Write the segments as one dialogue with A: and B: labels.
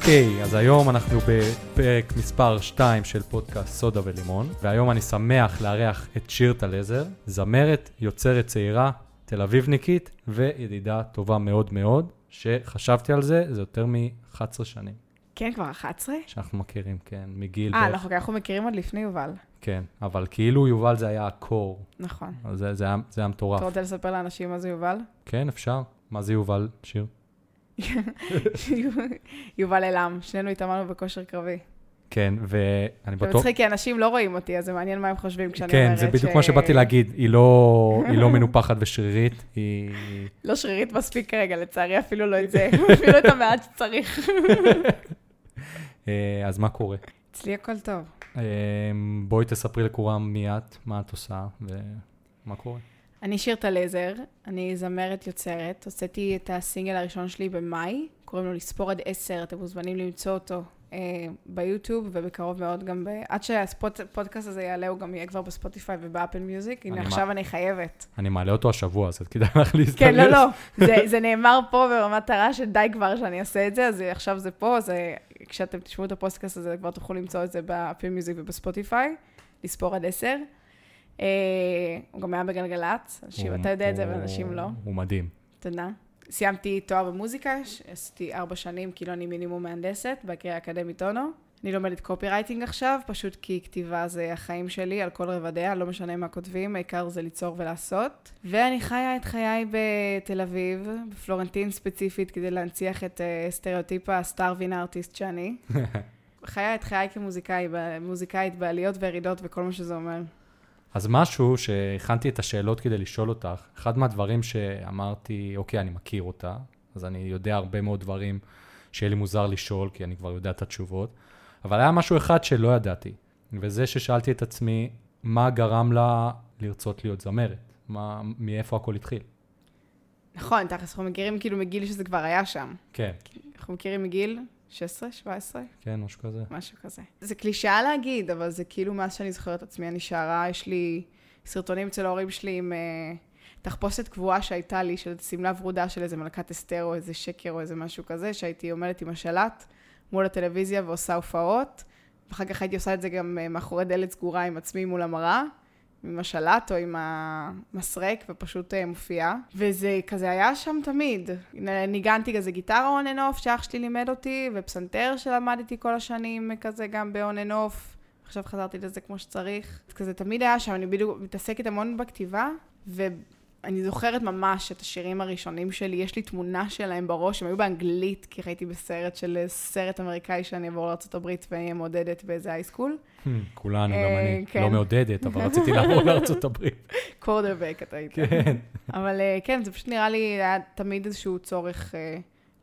A: אוקיי, אז היום אנחנו בפרק מספר 2 של פודקאסט סודה ולימון, והיום אני שמח לארח את שיר טלזר, זמרת, יוצרת צעירה, תל אביבניקית, וידידה טובה מאוד מאוד, שחשבתי על זה, זה יותר מ-11 שנים.
B: כן, כבר 11?
A: שאנחנו מכירים, כן, מגיל...
B: אה, אנחנו אנחנו מכירים עוד לפני יובל.
A: כן, אבל כאילו יובל זה היה הקור,
B: נכון.
A: זה, זה, זה היה מטורף.
B: אתה רוצה לספר לאנשים מה זה יובל?
A: כן, אפשר. מה זה יובל, שיר?
B: יובל אלעם, שנינו התאמנו בכושר קרבי.
A: כן, ואני
B: זה
A: בטוח...
B: מצחיק, כי אנשים לא רואים אותי, אז זה מעניין מה הם חושבים כשאני
A: כן,
B: אומרת
A: זה בדיוק
B: ש-
A: מה שבאתי להגיד, היא לא, לא מנופחת ושרירית, היא...
B: לא שרירית מספיק כרגע, לצערי, אפילו לא את זה, אפילו את המעט שצריך.
A: אה, אז מה קורה?
B: אצלי הכל טוב.
A: אה, בואי תספרי לכולם מי את, מה את עושה ומה קורה.
B: אני שיר טלזר, אני זמרת יוצרת, הוצאתי את הסינגל הראשון שלי במאי, קוראים לו לספור עד עשר, אתם מוזמנים למצוא אותו אה, ביוטיוב, ובקרוב מאוד גם ב... עד שהפודקאסט הזה יעלה, הוא גם יהיה כבר בספוטיפיי ובאפל מיוזיק. הנה, עכשיו
A: מה-
B: אני חייבת.
A: אני מעלה אותו השבוע, אז כדאי לך להזדרז.
B: כן, לא, לא, זה, זה נאמר פה ברמת הרגע שדי כבר שאני אעשה את זה, אז עכשיו זה פה, אז אה, כשאתם תשמעו את הפודקאסט הזה, כבר תוכלו למצוא את זה באפל מיוזיק ובספוטיפיי, לספור עד עשר. אה, הוא גם היה בגלגלצ, אנשים, אתה יודע את זה, ואנשים לא.
A: הוא מדהים.
B: תודה. סיימתי תואר במוזיקה, עשיתי ארבע שנים, כאילו אני מינימום מהנדסת, בקריה האקדמית אונו. אני לומדת copywriting עכשיו, פשוט כי כתיבה זה החיים שלי על כל רבדיה, לא משנה מה כותבים, העיקר זה ליצור ולעשות. ואני חיה את חיי בתל אביב, בפלורנטין ספציפית, כדי להנציח את אה, סטריאוטיפ ה starving artist שאני. חיה את חיי כמוזיקאי, ב- מוזיקאית בעליות וירידות וכל מה שזה אומר.
A: אז משהו שהכנתי את השאלות כדי לשאול אותך, אחד מהדברים שאמרתי, אוקיי, אני מכיר אותה, אז אני יודע הרבה מאוד דברים שיהיה לי מוזר לשאול, כי אני כבר יודע את התשובות, אבל היה משהו אחד שלא ידעתי, וזה ששאלתי את עצמי, מה גרם לה לרצות להיות זמרת? מה, מאיפה הכל התחיל?
B: נכון, תכלס, אנחנו מכירים כאילו מגיל שזה כבר היה שם.
A: כן,
B: אנחנו מכירים מגיל 16, 17,
A: כן, משהו כזה.
B: משהו כזה. זה קלישאה להגיד, אבל זה כאילו מאז שאני זוכרת את עצמי, אני שרה, יש לי סרטונים אצל ההורים שלי עם uh, תחפושת קבועה שהייתה לי, של שמלה ורודה של איזה מלכת אסתר או איזה שקר או איזה משהו כזה, שהייתי עומדת עם השלט מול הטלוויזיה ועושה הופעות, ואחר כך הייתי עושה את זה גם uh, מאחורי דלת סגורה עם עצמי מול המראה. עם השלט או עם המסרק, ופשוט אה, מופיעה. וזה כזה היה שם תמיד. ניגנתי כזה גיטרה on and off, שאח שלי לימד אותי, ופסנתר שלמדתי כל השנים כזה גם ב-on and off. עכשיו חזרתי לזה כמו שצריך. כזה תמיד היה שם, אני בדיוק מתעסקת המון בכתיבה, ואני זוכרת ממש את השירים הראשונים שלי, יש לי תמונה שלהם בראש, הם היו באנגלית, כי הייתי בסרט של אה, סרט אמריקאי שאני אעבור לארה"ב ואהיה מעודדת באיזה הייסקול.
A: כולנו, גם
B: אה,
A: אני.
B: כן.
A: לא מעודדת, אבל רציתי לעבור הברית.
B: קורדרבק אתה היית.
A: כן.
B: אבל אה, כן, זה פשוט נראה לי, היה תמיד איזשהו צורך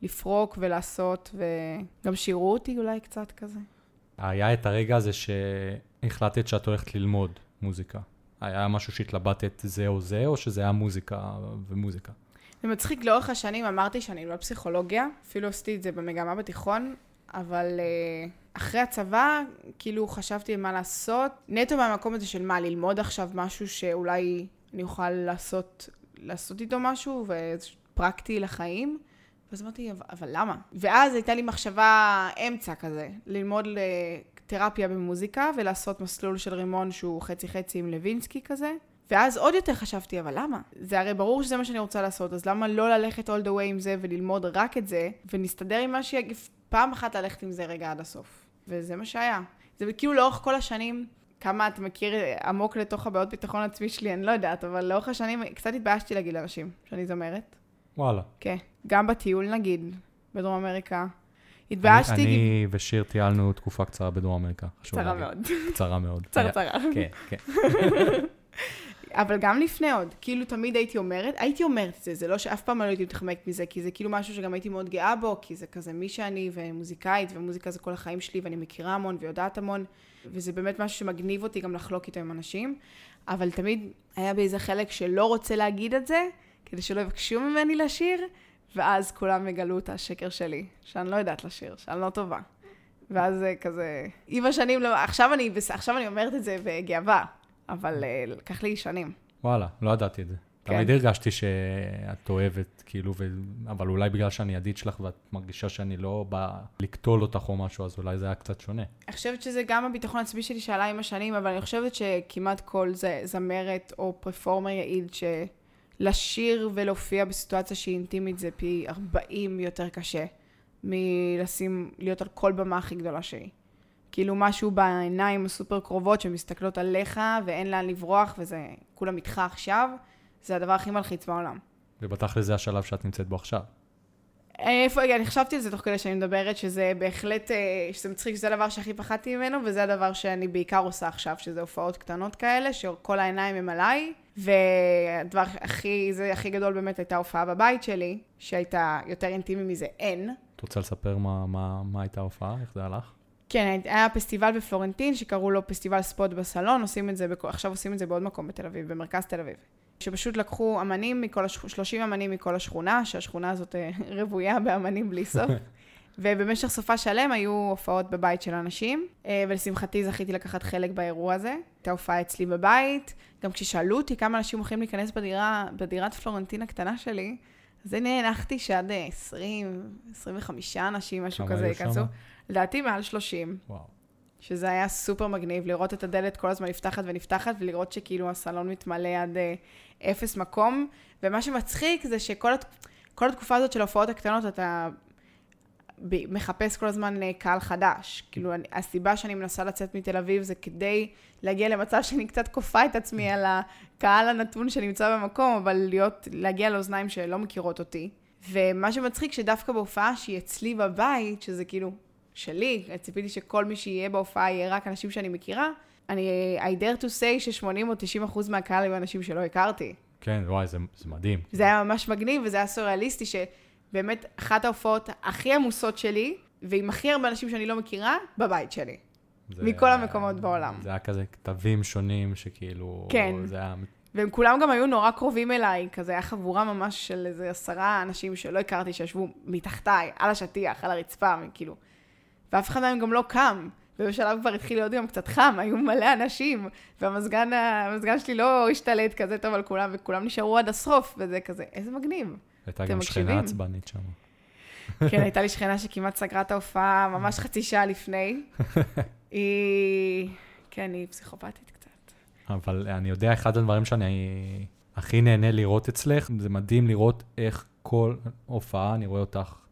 B: לפרוק ולעשות, וגם שירו אותי אולי קצת כזה.
A: היה את הרגע הזה שהחלטת שאת הולכת ללמוד מוזיקה. היה משהו שהתלבטת זה או זה, או שזה היה מוזיקה ומוזיקה?
B: זה מצחיק, לאורך השנים אמרתי שאני לא פסיכולוגיה, אפילו עשיתי את זה במגמה בתיכון, אבל אה, אחרי הצבא, כאילו חשבתי מה לעשות, נטו מהמקום הזה של מה, ללמוד עכשיו משהו שאולי אני אוכל לעשות, לעשות איתו משהו, ופרקטי לחיים. ואז אמרתי, "אבל- למה? ואז הייתה לי מחשבה אמצע כזה, ללמוד תרפיה במוזיקה ולעשות מסלול של רימון שהוא חצי-חצי עם לוינסקי כזה. ואז עוד יותר חשבתי, אבל למה? זה הרי ברור שזה מה שאני רוצה לעשות, אז למה לא ללכת all the way עם זה וללמוד רק את זה, ונסתדר עם מה שיגיף פעם אחת ללכת עם זה רגע עד הסוף. וזה מה שהיה. זה כאילו לאורך כל השנים, כמה אתה מכיר עמוק לתוך הבעיות ביטחון עצמי שלי, אני לא יודעת, אבל לאורך השנים קצת התביישתי להגיד לאנשים שאני זמרת.
A: וואלה.
B: כן. גם בטיול נגיד, בדרום אמריקה. התביישתי,
A: אני, אני ושיר טיילנו תקופה קצרה בדרום אמריקה.
B: קצרה. מאוד.
A: קצרה מאוד.
B: קצרצרה.
A: כן, כן.
B: אבל גם לפני עוד, כאילו תמיד הייתי אומרת, הייתי אומרת את זה, זה לא שאף פעם לא הייתי מתחמקת מזה, כי זה כאילו משהו שגם הייתי מאוד גאה בו, כי זה כזה מי שאני, ומוזיקאית, ומוזיקה זה כל החיים שלי, ואני מכירה המון ויודעת המון, וזה באמת משהו שמגניב אותי גם לחלוק איתו עם אנשים, אבל תמיד היה בי איזה חלק שלא רוצה להגיד את זה, כדי שלא יבקשו ממני לשיר, ואז כולם יגלו את השקר שלי, שאני לא יודעת לשיר, שאני לא טובה. ואז זה כזה, עם השנים, לא- עכשיו אני, עכשיו אני אומרת את זה בגאווה, אבל אה, לקח לי שנים.
A: וואלה, לא ידעתי את זה.
B: כן.
A: תמיד הרגשתי שאת אוהבת, כאילו, ו... אבל אולי בגלל שאני ידיד שלך ואת מרגישה שאני לא בא לקטול אותך או משהו, אז אולי זה היה קצת שונה.
B: אני חושבת שזה גם הביטחון העצמי שלי שעלה עם השנים, אבל אני חושבת שכמעט כל זה זמרת או פרפורמר יעיל, שלשיר ולהופיע בסיטואציה שהיא אינטימית זה פי 40 יותר קשה מלשים, להיות על כל במה הכי גדולה שהיא. כאילו משהו בעיניים הסופר קרובות שמסתכלות עליך ואין לאן לברוח וזה כולם איתך עכשיו, זה הדבר הכי מלחיץ בעולם.
A: ובתכל'ס זה השלב שאת נמצאת בו עכשיו.
B: איפה, אני חשבתי על זה תוך כדי שאני מדברת, שזה בהחלט, אה, שזה מצחיק, שזה הדבר שהכי פחדתי ממנו, וזה הדבר שאני בעיקר עושה עכשיו, שזה הופעות קטנות כאלה, שכל העיניים הם עליי, והדבר הכי, זה הכי גדול באמת הייתה הופעה בבית שלי, שהייתה יותר אינטימי מזה, אין.
A: את רוצה לספר מה, מה, מה הייתה ההופעה? איך זה הלך?
B: כן, היה פסטיבל בפלורנטין, שקראו לו פסטיבל ספוט בסלון, עושים את זה. עכשיו עושים את זה בעוד מקום בתל אביב, במרכז תל אביב. שפשוט לקחו אמנים מכל, הש... 30 אמנים מכל השכונה, שהשכונה הזאת אה, רוויה באמנים בלי סוף. ובמשך סופה שלם היו הופעות בבית של אנשים, אה, ולשמחתי זכיתי לקחת חלק באירוע הזה. הייתה הופעה אצלי בבית, גם כששאלו אותי כמה אנשים הולכים להיכנס בדירה, בדירת פלורנטין הקטנה שלי, אז אני הנחתי שעד 20, 25 אנשים, משהו כזה ייכנסו. לדעתי מעל 30.
A: וואו.
B: שזה היה סופר מגניב, לראות את הדלת כל הזמן נפתחת ונפתחת, ולראות שכאילו הסלון מתמלא עד אה, אפס מקום. ומה שמצחיק זה שכל הת... כל התקופה הזאת של ההופעות הקטנות, אתה ב... מחפש כל הזמן אה, קהל חדש. כאילו, אני... הסיבה שאני מנסה לצאת מתל אביב זה כדי להגיע למצב שאני קצת כופה את עצמי על הקהל הנתון שנמצא במקום, אבל להיות, להגיע לאוזניים שלא מכירות אותי. ומה שמצחיק, שדווקא בהופעה שהיא אצלי בבית, שזה כאילו שלי, ציפיתי שכל מי שיהיה בהופעה יהיה רק אנשים שאני מכירה, אני, I dare to say ש-80 או 90 אחוז מהקהל היו אנשים שלא הכרתי.
A: כן, וואי, זה, זה מדהים.
B: זה היה ממש מגניב, וזה היה סוריאליסטי, שבאמת אחת ההופעות הכי עמוסות שלי, ועם הכי הרבה אנשים שאני לא מכירה, בבית שלי.
A: זה
B: מכל המקומות בעולם.
A: זה היה כזה כתבים שונים שכאילו...
B: כן.
A: זה היה...
B: והם כולם גם היו נורא קרובים אליי, כזה היה חבורה ממש של איזה עשרה אנשים שלא הכרתי, שישבו מתחתיי, על השטיח, על הרצפה, כאילו. ואף אחד מהם גם לא קם. ובשלב כבר התחיל להיות גם קצת חם, היו מלא אנשים, והמזגן המזגן שלי לא השתלט כזה טוב על כולם, וכולם נשארו עד הסוף, וזה כזה, איזה מגניב.
A: הייתה גם שכנה? עצבנית שם.
B: כן, הייתה לי שכנה שכמעט סגרה את ההופעה ממש חצי שעה לפני. היא... כן, היא פסיכופתית קצת.
A: אבל אני יודע, אחד הדברים שאני הכי נהנה לראות אצלך, זה מדהים לראות איך כל הופעה, אני רואה אותך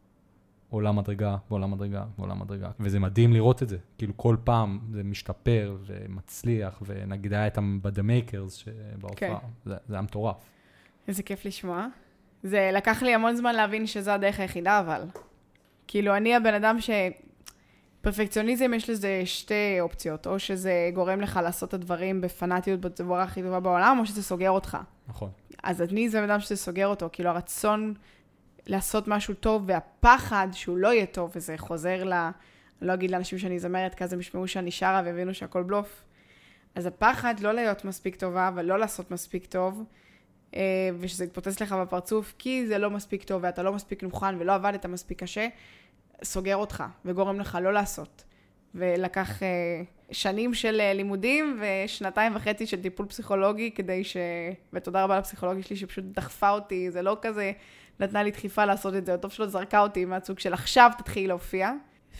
A: עולה מדרגה ועולה מדרגה ועולה מדרגה. וזה מדהים לראות את זה. כאילו כל פעם זה משתפר ומצליח, ונגיד היה את ה-The Makers שבהופעה,
B: כן.
A: זה, זה היה מטורף.
B: איזה כיף לשמוע. זה לקח לי המון זמן להבין שזו הדרך היחידה, אבל. כאילו, אני הבן אדם ש... פרפקציוניזם יש לזה שתי אופציות, או שזה גורם לך לעשות את הדברים בפנאטיות בצורה הכי טובה בעולם, או שזה סוגר אותך.
A: נכון.
B: אז אני זה בן אדם שזה סוגר אותו, כאילו הרצון לעשות משהו טוב והפחד שהוא לא יהיה טוב, וזה חוזר ל... לא אגיד לאנשים שאני זמרת, כי אז הם ישמעו שאני שרה והבינו שהכל בלוף. אז הפחד לא להיות מספיק טובה ולא לעשות מספיק טוב, אה, ושזה יתפוצץ לך בפרצוף, כי זה לא מספיק טוב ואתה לא מספיק מוכן ולא עבדת מספיק קשה, סוגר אותך וגורם לך לא לעשות. ולקח אה, שנים של אה, לימודים ושנתיים וחצי של טיפול פסיכולוגי כדי ש... ותודה רבה לפסיכולוגית שלי שפשוט דחפה אותי, זה לא כזה נתנה לי דחיפה לעשות את זה, טוב שלא זרקה אותי מהסוג של עכשיו תתחילי להופיע.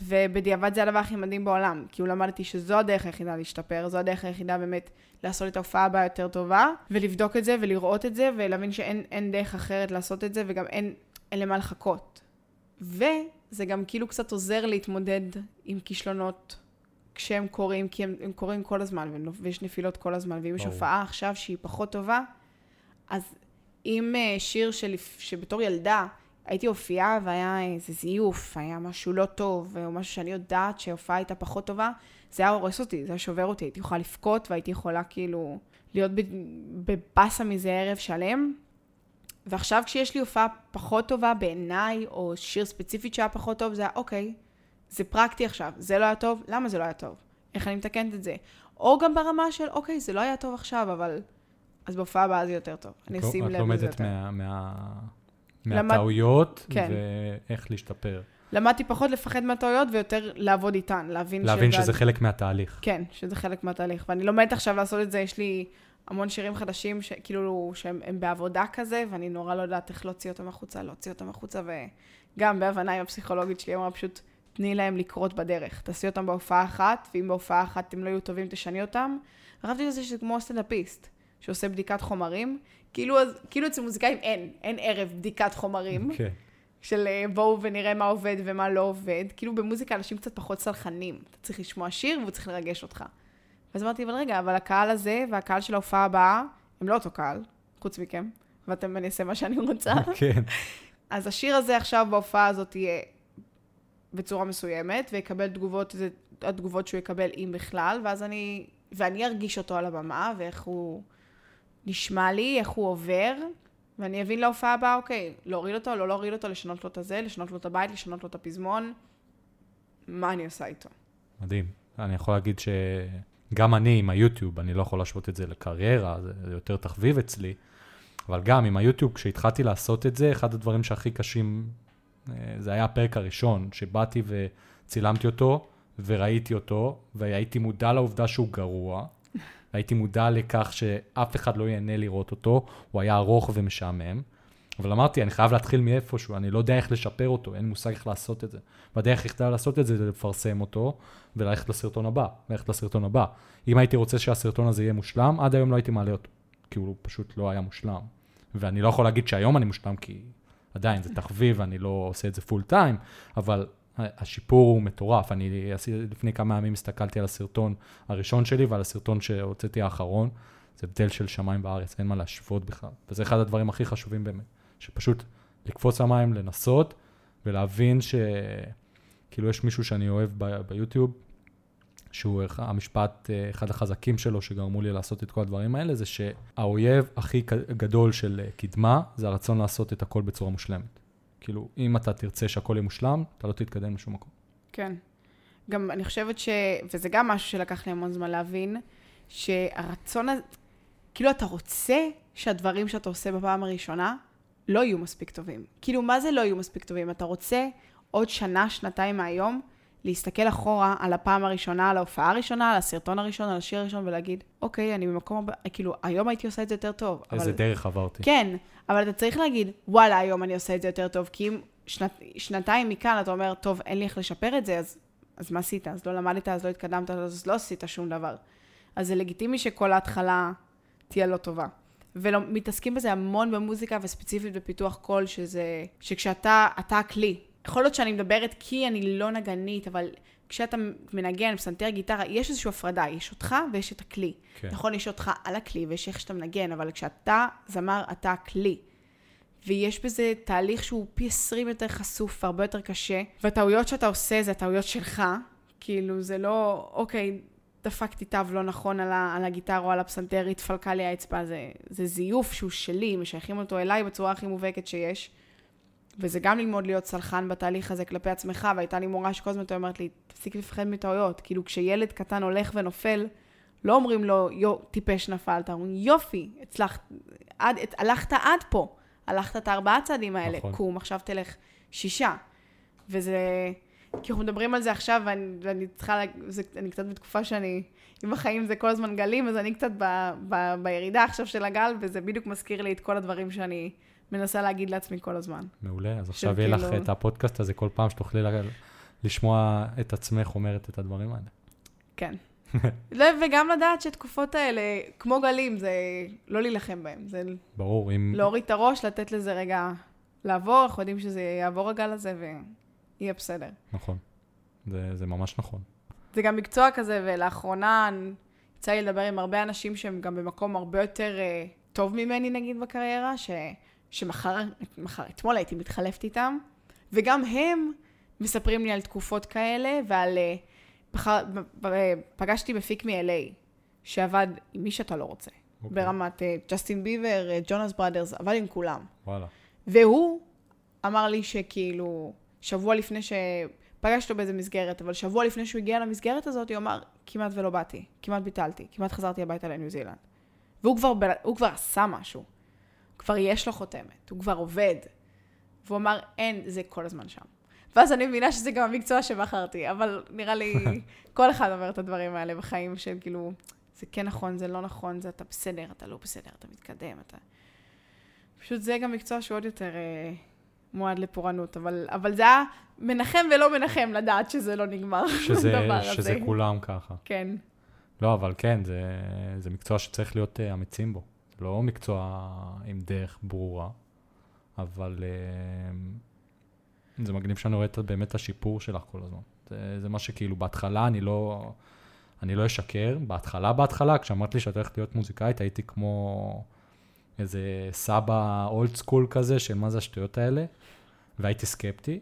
B: ובדיעבד זה הדבר הכי מדהים בעולם, כי הוא למדתי שזו הדרך היחידה להשתפר, זו הדרך היחידה באמת לעשות את ההופעה הבאה יותר טובה, ולבדוק את זה ולראות את זה, ולהבין שאין אין דרך אחרת לעשות את זה, וגם אין, אין למה לחכות. וזה גם כאילו קצת עוזר להתמודד עם כישלונות כשהם קורים, כי הם, הם קורים כל הזמן, ויש נפילות כל הזמן, ואם יש. הופעה עכשיו שהיא פחות טובה, אז אם אה, שיר של, שבתור ילדה הייתי הופיעה והיה איזה זיוף, היה משהו לא טוב, או משהו שאני יודעת שההופעה הייתה פחות טובה, זה היה הורס אותי, זה היה שובר אותי, הייתי יכולה לבכות והייתי יכולה כאילו להיות בבאסה מזה ערב שלם. ועכשיו כשיש לי הופעה פחות טובה בעיניי, או שיר ספציפית שהיה פחות טוב, זה היה אוקיי, זה פרקטי עכשיו, זה לא היה טוב, למה זה לא היה טוב? איך אני מתקנת את זה? או גם ברמה של אוקיי, זה לא היה טוב עכשיו, אבל... אז בהופעה הבאה זה יותר טוב. אני
A: את לא-
B: אשים
A: את
B: לב לזה
A: לומדת
B: יותר.
A: מה,
B: למד-
A: מהטעויות,
B: כן.
A: ואיך להשתפר.
B: למדתי פחות לפחד מהטעויות ויותר לעבוד איתן, להבין,
A: להבין
B: שזה-
A: חלק מהתהליך.
B: כן, שזה חלק מהתהליך. ואני לומדת עכשיו לעשות את זה, יש לי המון שירים חדשים, כאילו, שהם הם בעבודה כזה, ואני נורא לא יודעת איך להוציא אותם החוצה, להוציא אותם החוצה, וגם בהבנה עם הפסיכולוגית שלי, אמרה פשוט, תני להם לקרות בדרך. תעשי אותם בהופעה אחת, ואם בהופעה אחת הם לא יהיו טובים, תשני אותם. חשבתי לזה שזה כמו סטנדאפיסט, שעושה בדיקת חומרים. כאילו, כאילו אצל מוזיקאים אין, אין ערב בדיקת חומרים.
A: כן.
B: של אה, בואו ונראה מה עובד ומה לא עובד. כאילו במוזיקה אנשים קצת פחות סלחנים. אתה צריך לשמוע שיר והוא צריך לרגש אותך. ואז אמרתי, אבל רגע, אבל הקהל הזה והקהל של ההופעה הבאה, הם לא אותו קהל, חוץ מכם, ואתם, אני אעשה מה שאני רוצה.
A: כן.
B: אז השיר הזה עכשיו בהופעה הזאת יהיה בצורה מסוימת, ויקבל תגובות, זה התגובות שהוא יקבל אם בכלל, ואז אני, ואני ארגיש אותו על הבמה, ואיך הוא נשמע לי, איך הוא עובר, ואני אבין להופעה הבאה, אוקיי, להוריד אותו, לא להוריד אותו, לשנות לו את הזה, לשנות לו את הבית, לשנות לו את הפזמון, מה אני עושה איתו.
A: מדהים. אני יכול להגיד שגם אני עם היוטיוב, אני לא יכול להשוות את זה לקריירה, זה יותר תחביב אצלי, אבל גם עם היוטיוב, כשהתחלתי לעשות את זה, אחד הדברים שהכי קשים, אה, זה היה הפרק הראשון, שבאתי וצילמתי אותו, וראיתי אותו, והייתי מודע לעובדה שהוא גרוע, והייתי מודע לכך שאף אחד לא ייהנה לראות אותו, הוא היה ארוך ומשעמם. אבל אמרתי, אני חייב להתחיל מאיפשהו, אני לא יודע איך לשפר אותו, אין מושג איך לעשות את זה. והדרך היחידה לעשות את זה זה לפרסם אותו, וללכת לסרטון הבא, ללכת לסרטון הבא. אם הייתי רוצה שהסרטון הזה יהיה מושלם, עד היום לא הייתי מעלה אותו, כי הוא פשוט לא היה מושלם. ואני לא יכול להגיד שהיום אני מושלם, כי עדיין זה תחביב, אני לא עושה את זה פול טיים, אבל השיפור הוא מטורף. אני לפני כמה ימים הסתכלתי על הסרטון הראשון שלי ועל הסרטון שהוצאתי האחרון. זה הבדל של שמיים בארץ, אין מה להשוות בכלל. וזה אחד הדברים הכי חשובים באמת, שפשוט לקפוץ למים, לנסות, ולהבין שכאילו יש מישהו שאני אוהב ב... ביוטיוב, שהוא המשפט, אחד החזקים שלו שגרמו לי לעשות את כל הדברים האלה, זה שהאויב הכי גדול של קדמה, זה הרצון לעשות את הכל בצורה מושלמת. כאילו, אם אתה תרצה שהכל יהיה מושלם, אתה לא תתקדם לשום מקום.
B: כן. גם אני חושבת ש... וזה גם משהו שלקח לי המון זמן להבין, שהרצון, כאילו אתה רוצה שהדברים שאתה עושה בפעם הראשונה לא יהיו מספיק טובים. כאילו, מה זה לא יהיו מספיק טובים? אתה רוצה עוד שנה, שנתיים מהיום, להסתכל אחורה על הפעם הראשונה, על ההופעה הראשונה, על הסרטון הראשון, על השיר הראשון, ולהגיד, אוקיי, אני במקום הבא, כאילו, היום הייתי עושה את זה יותר טוב.
A: איזה אבל... דרך עברתי.
B: כן, אבל אתה צריך להגיד, וואלה, היום אני עושה את זה יותר טוב, כי אם שנת, שנתיים מכאן אתה אומר, טוב, אין לי איך לשפר את זה, אז, אז מה עשית? אז לא למדת, אז לא התקדמת, אז לא עשית שום דבר. אז זה לגיטימי שכל ההתחלה תהיה לא טובה. ומתעסקים בזה המון במוזיקה וספציפית בפיתוח קול, שזה, שכשאתה, אתה הכלי. יכול להיות שאני מדברת כי אני לא נגנית, אבל כשאתה מנגן, פסנתר, גיטרה, יש איזושהי הפרדה, יש אותך ויש את הכלי. כן. נכון, יש אותך על הכלי ויש איך שאתה מנגן, אבל כשאתה זמר, אתה הכלי. ויש בזה תהליך שהוא פי 20 יותר חשוף והרבה יותר קשה, והטעויות שאתה עושה זה הטעויות שלך, כאילו זה לא, אוקיי, דפקתי תו לא נכון על, ה, על הגיטרה או על הפסנתר, התפלקה לי האצבע, זה, זה זיוף שהוא שלי, משייכים אותו אליי בצורה הכי מובהקת שיש. וזה גם ללמוד להיות סלחן בתהליך הזה כלפי עצמך, והייתה לי מורה שכל הזמן אומרת לי, תפסיק לפחד מטעויות. כאילו, כשילד קטן הולך ונופל, לא אומרים לו, יו, טיפש נפלת, אומרים, יופי, הצלחת, עד, את, הלכת עד פה, הלכת את הארבעה צעדים האלה, נכון. קום, עכשיו תלך שישה. וזה, כי אנחנו מדברים על זה עכשיו, ואני, ואני צריכה, זה, אני קצת בתקופה שאני, אם החיים זה כל הזמן גלים, אז אני קצת ב, ב, בירידה עכשיו של הגל, וזה בדיוק מזכיר לי את כל הדברים שאני מנסה להגיד לעצמי כל הזמן.
A: מעולה, אז עכשיו יהיה לך כאילו- את הפודקאסט הזה כל פעם שתוכלי לשמוע את עצמך אומרת את הדברים האלה.
B: כן. לא, וגם לדעת שתקופות האלה, כמו גלים, זה לא להילחם בהם. זה
A: ברור, אם...
B: להוריד את הראש, לתת לזה רגע לעבור, אנחנו יודעים שזה יעבור הגל הזה ויהיה בסדר.
A: נכון, זה, זה ממש נכון.
B: זה גם מקצוע כזה, ולאחרונה יצא לי לדבר עם הרבה אנשים שהם גם במקום הרבה יותר uh, טוב ממני, נגיד, בקריירה, ש... שמחר, מחר, אתמול הייתי מתחלפת איתם, וגם הם מספרים לי על תקופות כאלה ועל... פח... אה, פגשתי מפיק מ-LA, שעבד עם מי שאתה לא רוצה. Okay. אוקיי. ברמת ג'סטין ביבר, ג'ונס בראדרס, עבד עם כולם.
A: וואלה.
B: והוא אמר לי שכאילו, שבוע לפני ש... פגשתי אותו באיזה מסגרת, אבל שבוע לפני שהוא הגיע למסגרת הזאת, הוא אמר, כמעט ולא באתי, כמעט ביטלתי, כמעט חזרתי הביתה לניו זילנד. והוא כבר, ב... כבר עשה משהו. כבר יש לו חותמת, הוא כבר עובד. והוא אמר, אין, זה כל הזמן שם. ואז אני מבינה שזה גם המקצוע שבחרתי, אבל נראה לי, כל אחד אומר את הדברים האלה בחיים של כאילו, זה כן נכון, זה לא נכון, זה אתה בסדר, אתה לא בסדר, אתה מתקדם, אתה... פשוט זה גם מקצוע שהוא עוד יותר אה, מועד לפורענות, אבל, אבל זה היה מנחם ולא מנחם לדעת שזה לא נגמר,
A: שזה,
B: הדבר
A: שזה
B: הזה.
A: כולם ככה.
B: כן.
A: לא, אבל כן, זה, זה מקצוע שצריך להיות uh, אמיצים בו. לא מקצוע עם דרך ברורה, אבל uh, זה מגניב שאני רואה באמת את השיפור שלך כל הזמן. זה, זה מה שכאילו, בהתחלה אני לא, אני לא אשקר, בהתחלה, בהתחלה, כשאמרת לי שאת הולכת להיות מוזיקאית, הייתי כמו איזה סבא אולד סקול כזה, של מה זה השטויות האלה, והייתי סקפטי.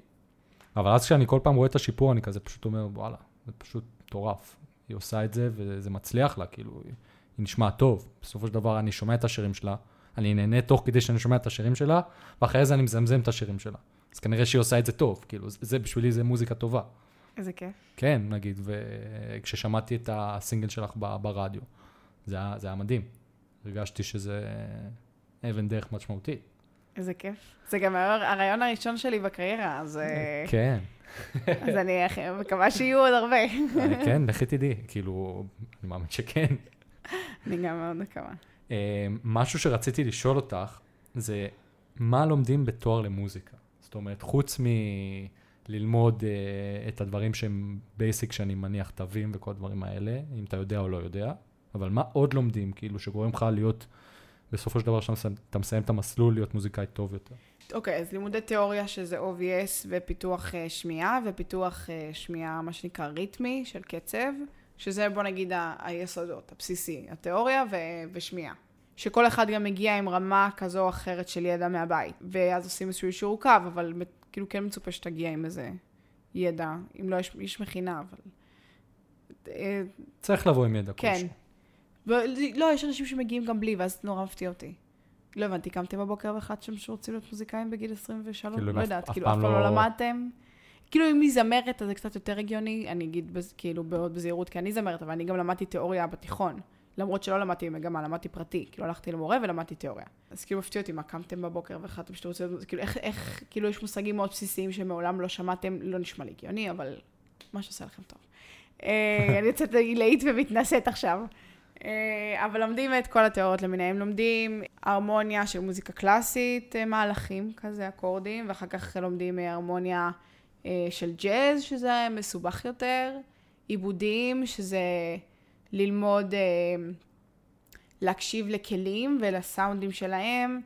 A: אבל אז כשאני כל פעם רואה את השיפור, אני כזה פשוט אומר, וואלה, זה פשוט מטורף. היא עושה את זה וזה מצליח לה, כאילו, היא, היא נשמעת טוב. בסופו של דבר אני שומע את השירים שלה, אני נהנה תוך כדי שאני שומע את השירים שלה, ואחרי זה אני מזמזם את השירים שלה. אז כנראה שהיא עושה את זה טוב, כאילו, זה, בשבילי זה מוזיקה טובה.
B: איזה כיף.
A: כן, נגיד, וכששמעתי את הסינגל שלך ברדיו, זה היה, זה היה מדהים. הרגשתי שזה אבן דרך משמעותית.
B: איזה כיף. זה גם הרעיון הראשון שלי בקריירה, אז, אה,
A: כן,
B: אז אני מקווה שיהיו עוד הרבה.
A: אני- כן, לכי תדעי, כאילו, אני מאמין שכן.
B: אני גם מאוד מקווה.
A: אה, משהו שרציתי לשאול אותך, זה מה לומדים בתואר למוזיקה? זאת אומרת, חוץ מללמוד uh, את הדברים שהם בייסיק, שאני מניח, תווים וכל הדברים האלה, אם אתה יודע או לא יודע, אבל מה עוד לומדים, כאילו, שגורם לך להיות, בסופו של דבר, כשאתה מסיים- את המסלול, להיות מוזיקאי טוב יותר?
B: אוקיי, אז לימודי תיאוריה שזה OVS ופיתוח אה, שמיעה, ופיתוח אה, שמיעה, מה שנקרא ריתמי, של קצב, שזה בוא נגיד ה- היסודות, הבסיסי, התיאוריה ו- ושמיעה. שכל אחד גם מגיע עם רמה כזו או אחרת של ידע מהבית, ואז עושים איזשהו אישור קו, אבל כאילו כן מצופה שתגיע עם איזה ידע, אם לא, יש, יש מכינה, אבל... אה,
A: צריך לבוא עם ידע
B: כן.
A: כלשהו.
B: ו- לא, יש אנשים שמגיעים גם בלי, ואז נורא מפתיע אותי. לא הבנתי, קמתם בבוקר והחלטתם שרוצים להיות מוזיקאים בגיל 23?
A: כאילו,
B: לא יודעת,
A: אף
B: כאילו, אף פעם לא
A: לא-
B: למדתם? כאילו, אם היא זמרת, אז זה קצת יותר הגיוני, אני אגיד בז- כאילו מאוד בזהירות, כי אני זמרת, אבל אני גם למדתי תיאוריה בתיכון. למרות שלא למדתי במגמה, למדתי פרטי. כאילו, הלכתי למורה ולמדתי תיאוריה. אז כאילו, מפתיע אותי, מה, קמתם בבוקר והחלטתם שאתם רוצים. כאילו, איך, איך, כאילו, יש מושגים מאוד בסיסיים שמעולם לא שמעתם, לא נשמע לי הגיוני, אבל מה שעושה לכם טוב. אה, אני יוצאת עילאית ומתנשאת עכשיו. אה, אבל לומדים את כל התיאוריות למיניהם. לומדים הרמוניה של מוזיקה קלאסית, אה, מהלכים כזה, אקורדים, ואחר כך לומדים הרמוניה של ג'אז, שזה מסובך יותר, עיבודים, שזה ללמוד, אה, להקשיב לכלים ולסאונדים שלהם,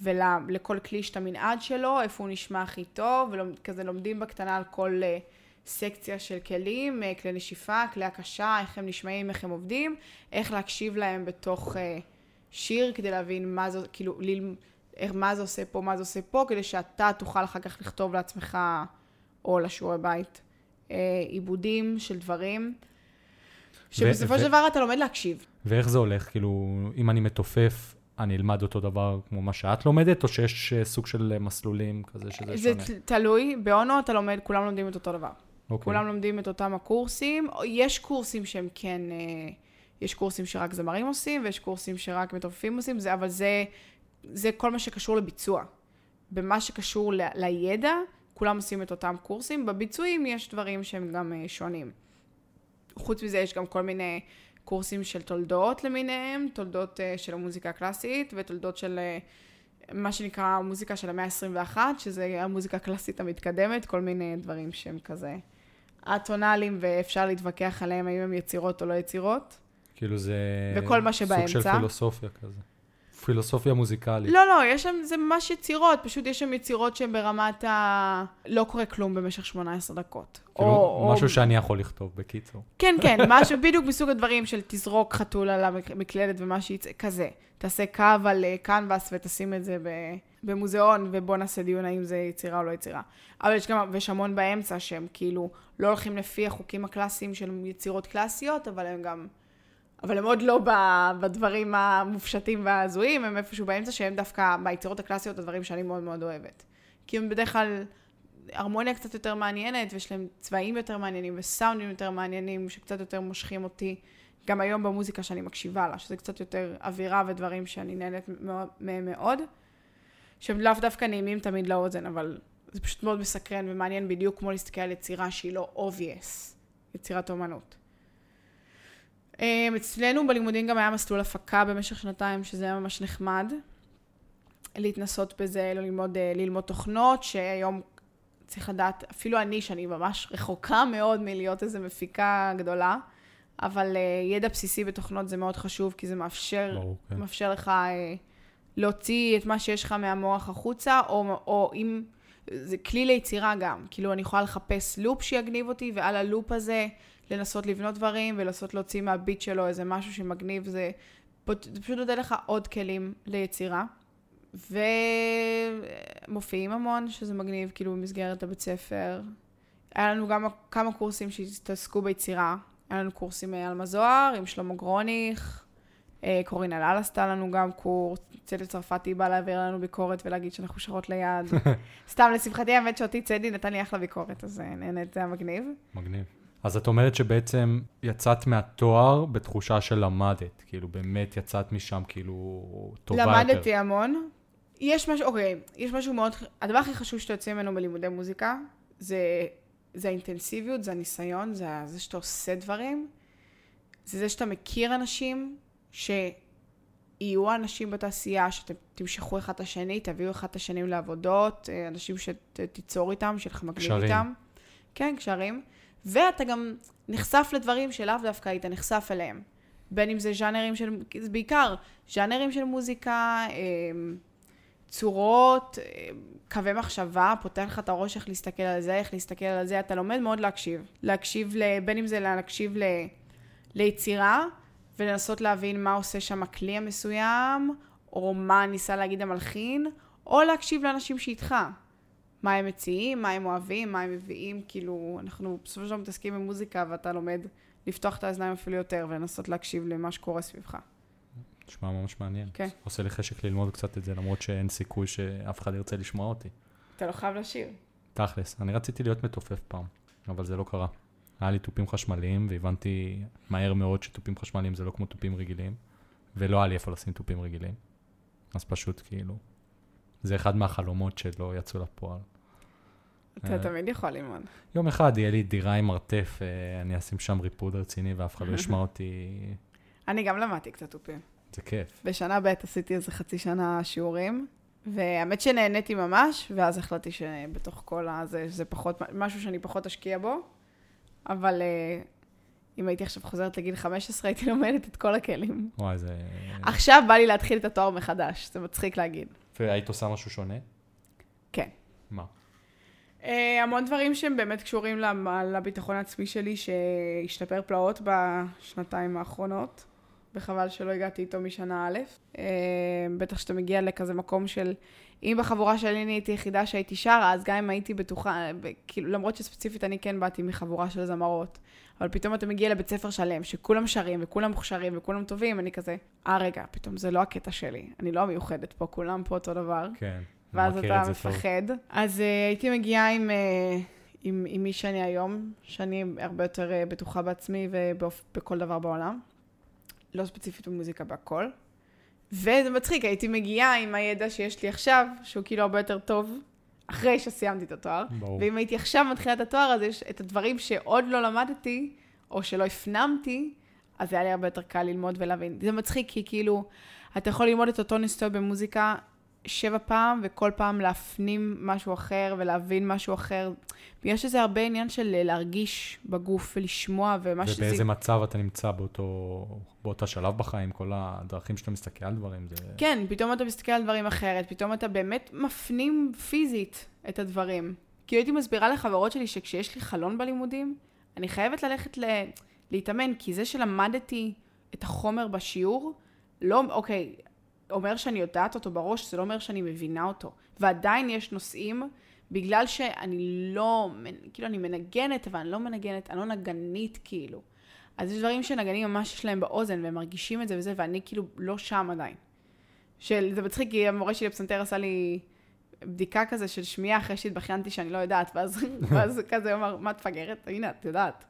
B: ולכל כלי יש את המנעד שלו, איפה הוא נשמע הכי טוב, וכזה לומדים בקטנה על כל אה, סקציה של כלים, אה, כלי נשיפה, כלי הקשה, איך הם נשמעים, איך הם עובדים, איך להקשיב להם בתוך אה, שיר כדי להבין מה זה, כאילו, מה זה עושה פה, מה זה עושה פה, כדי שאתה תוכל אחר כך לכתוב לעצמך או לשיעורי בית אה, עיבודים של דברים, שבסופו של דבר אתה לומד להקשיב.
A: ואיך זה הולך? כאילו, אם אני מתופף, אני אלמד אותו דבר כמו מה שאת לומדת, או שיש אה, סוג של אה, מסלולים כזה שזה
B: זה
A: שונה?
B: ת- תלוי, באונו אתה לומד, כולם לומדים את אותו דבר.
A: אוקיי.
B: כולם לומדים את אותם הקורסים. יש קורסים שהם כן, יש קורסים שרק זמרים עושים, ויש קורסים שרק מתופפים עושים, זה, אבל זה, זה כל מה שקשור לביצוע. במה שקשור ל, לידע, כולם עושים את אותם קורסים. בביצועים יש דברים שהם גם אה, שונים. חוץ מזה, יש גם כל מיני קורסים של תולדות למיניהם, תולדות uh, של המוזיקה הקלאסית ותולדות של uh, מה שנקרא המוזיקה של המאה ה-21, שזה המוזיקה הקלאסית המתקדמת, כל מיני דברים שהם כזה אטונאליים ואפשר להתווכח עליהם האם הם יצירות או לא יצירות.
A: כאילו זה...
B: וכל מה
A: סוג של
B: שבאמצע.
A: פילוסופיה כזה. פילוסופיה מוזיקלית.
B: לא, לא, יש שם, זה ממש יצירות, פשוט יש שם יצירות שהן ברמת ה... לא קורה כלום במשך 18 דקות.
A: כאילו, משהו שאני יכול לכתוב, בקיצור.
B: כן, כן, משהו בדיוק מסוג הדברים של תזרוק חתול על המקלדת ומה שיצא, כזה. תעשה קו על אה, קנבס ותשים את זה ב- במוזיאון, ובוא נעשה דיון האם זה יצירה או לא יצירה. אבל יש גם, ויש המון באמצע שהם כאילו לא הולכים לפי החוקים הקלאסיים של יצירות קלאסיות, אבל הם גם, אבל הם עוד לא בדברים המופשטים וההזויים, הם איפשהו באמצע שהם דווקא ביצירות הקלאסיות הדברים שאני מאוד מאוד אוהבת. כי הם בדרך כלל הרמוניה קצת יותר מעניינת, ויש להם צבעים יותר מעניינים וסאונדים יותר מעניינים, שקצת יותר מושכים אותי, גם היום במוזיקה שאני מקשיבה לה, שזה קצת יותר אווירה ודברים שאני נהנית מהם מאוד, שהם לאו דווקא נעימים תמיד לאוזן, אבל זה פשוט מאוד מסקרן ומעניין בדיוק כמו להסתכל על יצירה שהיא לא obvious, יצירת אומנות. אמ, אצלנו בלימודים גם היה מסלול הפקה במשך שנתיים, שזה היה ממש נחמד. להתנסות בזה, לא ללמוד, אה, ללמוד תוכנות, שהיום צריך לדעת, אפילו אני, שאני ממש רחוקה מאוד מלהיות איזו מפיקה גדולה, אבל uh, ידע בסיסי בתוכנות זה מאוד חשוב, כי זה מאפשר,
A: ברור, כן.
B: מאפשר לך uh, להוציא את מה שיש לך מהמוח החוצה, או, או אם... זה כלי ליצירה גם. כאילו, אני יכולה לחפש לופ שיגניב אותי, ועל הלופ הזה לנסות לבנות דברים, ולנסות להוציא מהביט שלו איזה משהו שמגניב. זה, זה פשוט נותן לך עוד כלים ליצירה. ומופיעים המון, שזה מגניב, כאילו, במסגרת הבית ספר. היה לנו גם כמה קורסים שהתעסקו ביצירה. היה לנו קורס עם אלמה זוהר, עם שלמה גרוניך, אה, קורין אלאל עשתה לנו גם קורס, צדי צרפתי בא להעביר לנו ביקורת ולהגיד שאנחנו שרות ליד. סתם, לשמחתי, האמת שאותי צדי נתן לי אחלה ביקורת, אז אה, נהנית, זה היה מגניב.
A: מגניב. אז את אומרת שבעצם יצאת מהתואר בתחושה של למדת, כאילו באמת יצאת משם כאילו טובה
B: למדתי יותר. למדתי המון. יש משהו, אוקיי, יש משהו מאוד, הדבר הכי חשוב שאתה יוצא ממנו בלימודי מוזיקה, זה, זה האינטנסיביות, זה הניסיון, זה זה שאתה עושה דברים, זה זה שאתה מכיר אנשים, שיהיו אנשים בתעשייה, שאתם תמשכו אחד את השני, תביאו אחד את השנים לעבודות, אה, אנשים שתיצור איתם, שיהיה לך מגניב איתם. כן, קשרים. ואתה גם נחשף לדברים שלאו דווקא היית נחשף אליהם. בין אם זה ז'אנרים של, זה בעיקר ז'אנרים של מוזיקה, אה, צורות, אה, קווי מחשבה, פותח לך את הראש איך להסתכל על זה, איך להסתכל על זה, אתה לומד מאוד להקשיב. להקשיב, בין אם זה להקשיב ל, ליצירה, ולנסות להבין מה עושה שם הכלי המסוים, או מה ניסה להגיד המלחין, או להקשיב לאנשים שאיתך. מה הם מציעים, מה הם אוהבים, מה הם מביאים, כאילו, אנחנו בסופו של דבר מתעסקים במוזיקה ואתה לומד לפתוח את האזניים אפילו יותר ולנסות להקשיב למה שקורה סביבך.
A: נשמע ממש מעניין.
B: כן.
A: עושה לי חשק ללמוד קצת את זה, למרות שאין סיכוי שאף אחד ירצה לשמוע אותי.
B: אתה לא חייב לשיר.
A: תכלס, אני רציתי להיות מתופף פעם, אבל זה לא קרה. היה לי תופים חשמליים, והבנתי מהר מאוד שתופים חשמליים זה לא כמו תופים רגילים, ולא היה לי איפה לשים תופים רגילים. אז פשוט כאילו, זה אחד מהחלומות שלא יצאו לפועל.
B: אתה אה, תמיד יכול ללמוד.
A: יום אחד יהיה לי דירה עם מרתף, אה, אני אשים שם ריפוד רציני ואף אחד לא ישמע אותי.
B: אני גם למדתי קצת תופים.
A: זה כיף.
B: בשנה ב' עשיתי איזה חצי שנה שיעורים, והאמת שנהניתי ממש, ואז החלטתי שבתוך כל הזה, זה פחות, משהו שאני פחות אשקיע בו, אבל uh, אם הייתי עכשיו חוזרת לגיל 15, הייתי לומדת את כל הכלים.
A: וואי, זה...
B: עכשיו בא לי להתחיל את התואר מחדש, זה מצחיק להגיד.
A: והיית עושה משהו שונה?
B: כן.
A: מה?
B: Uh, המון דברים שהם באמת קשורים לביטחון העצמי שלי, שהשתפר פלאות בשנתיים האחרונות. וחבל שלא הגעתי איתו משנה א'. אה, בטח שאתה מגיע לכזה מקום של, אם בחבורה שלי אני הייתי יחידה שהייתי שרה, אז גם אם הייתי בטוחה, כאילו, למרות שספציפית אני כן באתי מחבורה של זמרות, אבל פתאום אתה מגיע לבית ספר שלם, שכולם שרים וכולם מוכשרים וכולם טובים, אני כזה, אה רגע, פתאום זה לא הקטע שלי, אני לא המיוחדת פה, כולם פה אותו דבר.
A: כן.
B: ואז אתה מפחד. טוב. אז uh, הייתי מגיעה עם, uh, עם, עם מי שאני היום, שאני הרבה יותר uh, בטוחה בעצמי ובכל דבר בעולם. לא ספציפית במוזיקה, בהכל. וזה מצחיק, הייתי מגיעה עם הידע שיש לי עכשיו, שהוא כאילו הרבה יותר טוב, אחרי שסיימתי את התואר.
A: ברור.
B: ואם הייתי עכשיו מתחילה את התואר, אז יש את הדברים שעוד לא למדתי, או שלא הפנמתי, אז היה לי הרבה יותר קל ללמוד ולהבין. זה מצחיק, כי כאילו, אתה יכול ללמוד את אותו ניסטוי במוזיקה שבע פעם, וכל פעם להפנים משהו אחר ולהבין משהו אחר. בגלל שזה הרבה עניין של להרגיש בגוף ולשמוע ומה
A: שזה... ובאיזה מצב אתה נמצא באותו, באותה שלב בחיים, כל הדרכים שאתה מסתכל על דברים. זה...
B: כן, פתאום אתה מסתכל על דברים אחרת, פתאום אתה באמת מפנים פיזית את הדברים. כי הייתי מסבירה לחברות שלי שכשיש לי חלון בלימודים, אני חייבת ללכת ל... להתאמן, כי זה שלמדתי את החומר בשיעור, לא, אוקיי, אומר שאני יודעת אותו בראש, זה לא אומר שאני מבינה אותו. ועדיין יש נושאים, בגלל שאני לא, כאילו אני מנגנת, אבל אני לא מנגנת, אני לא נגנית כאילו. אז יש דברים שנגנים ממש יש להם באוזן, והם מרגישים את זה וזה, ואני כאילו לא שם עדיין. של, זה מצחיק, כי המורה שלי בפסנתר עשה לי בדיקה כזה של שמיעה אחרי שהתבכיינתי שאני לא יודעת, ואז, ואז כזה הוא אמר, מה את מפגרת? הנה, את יודעת.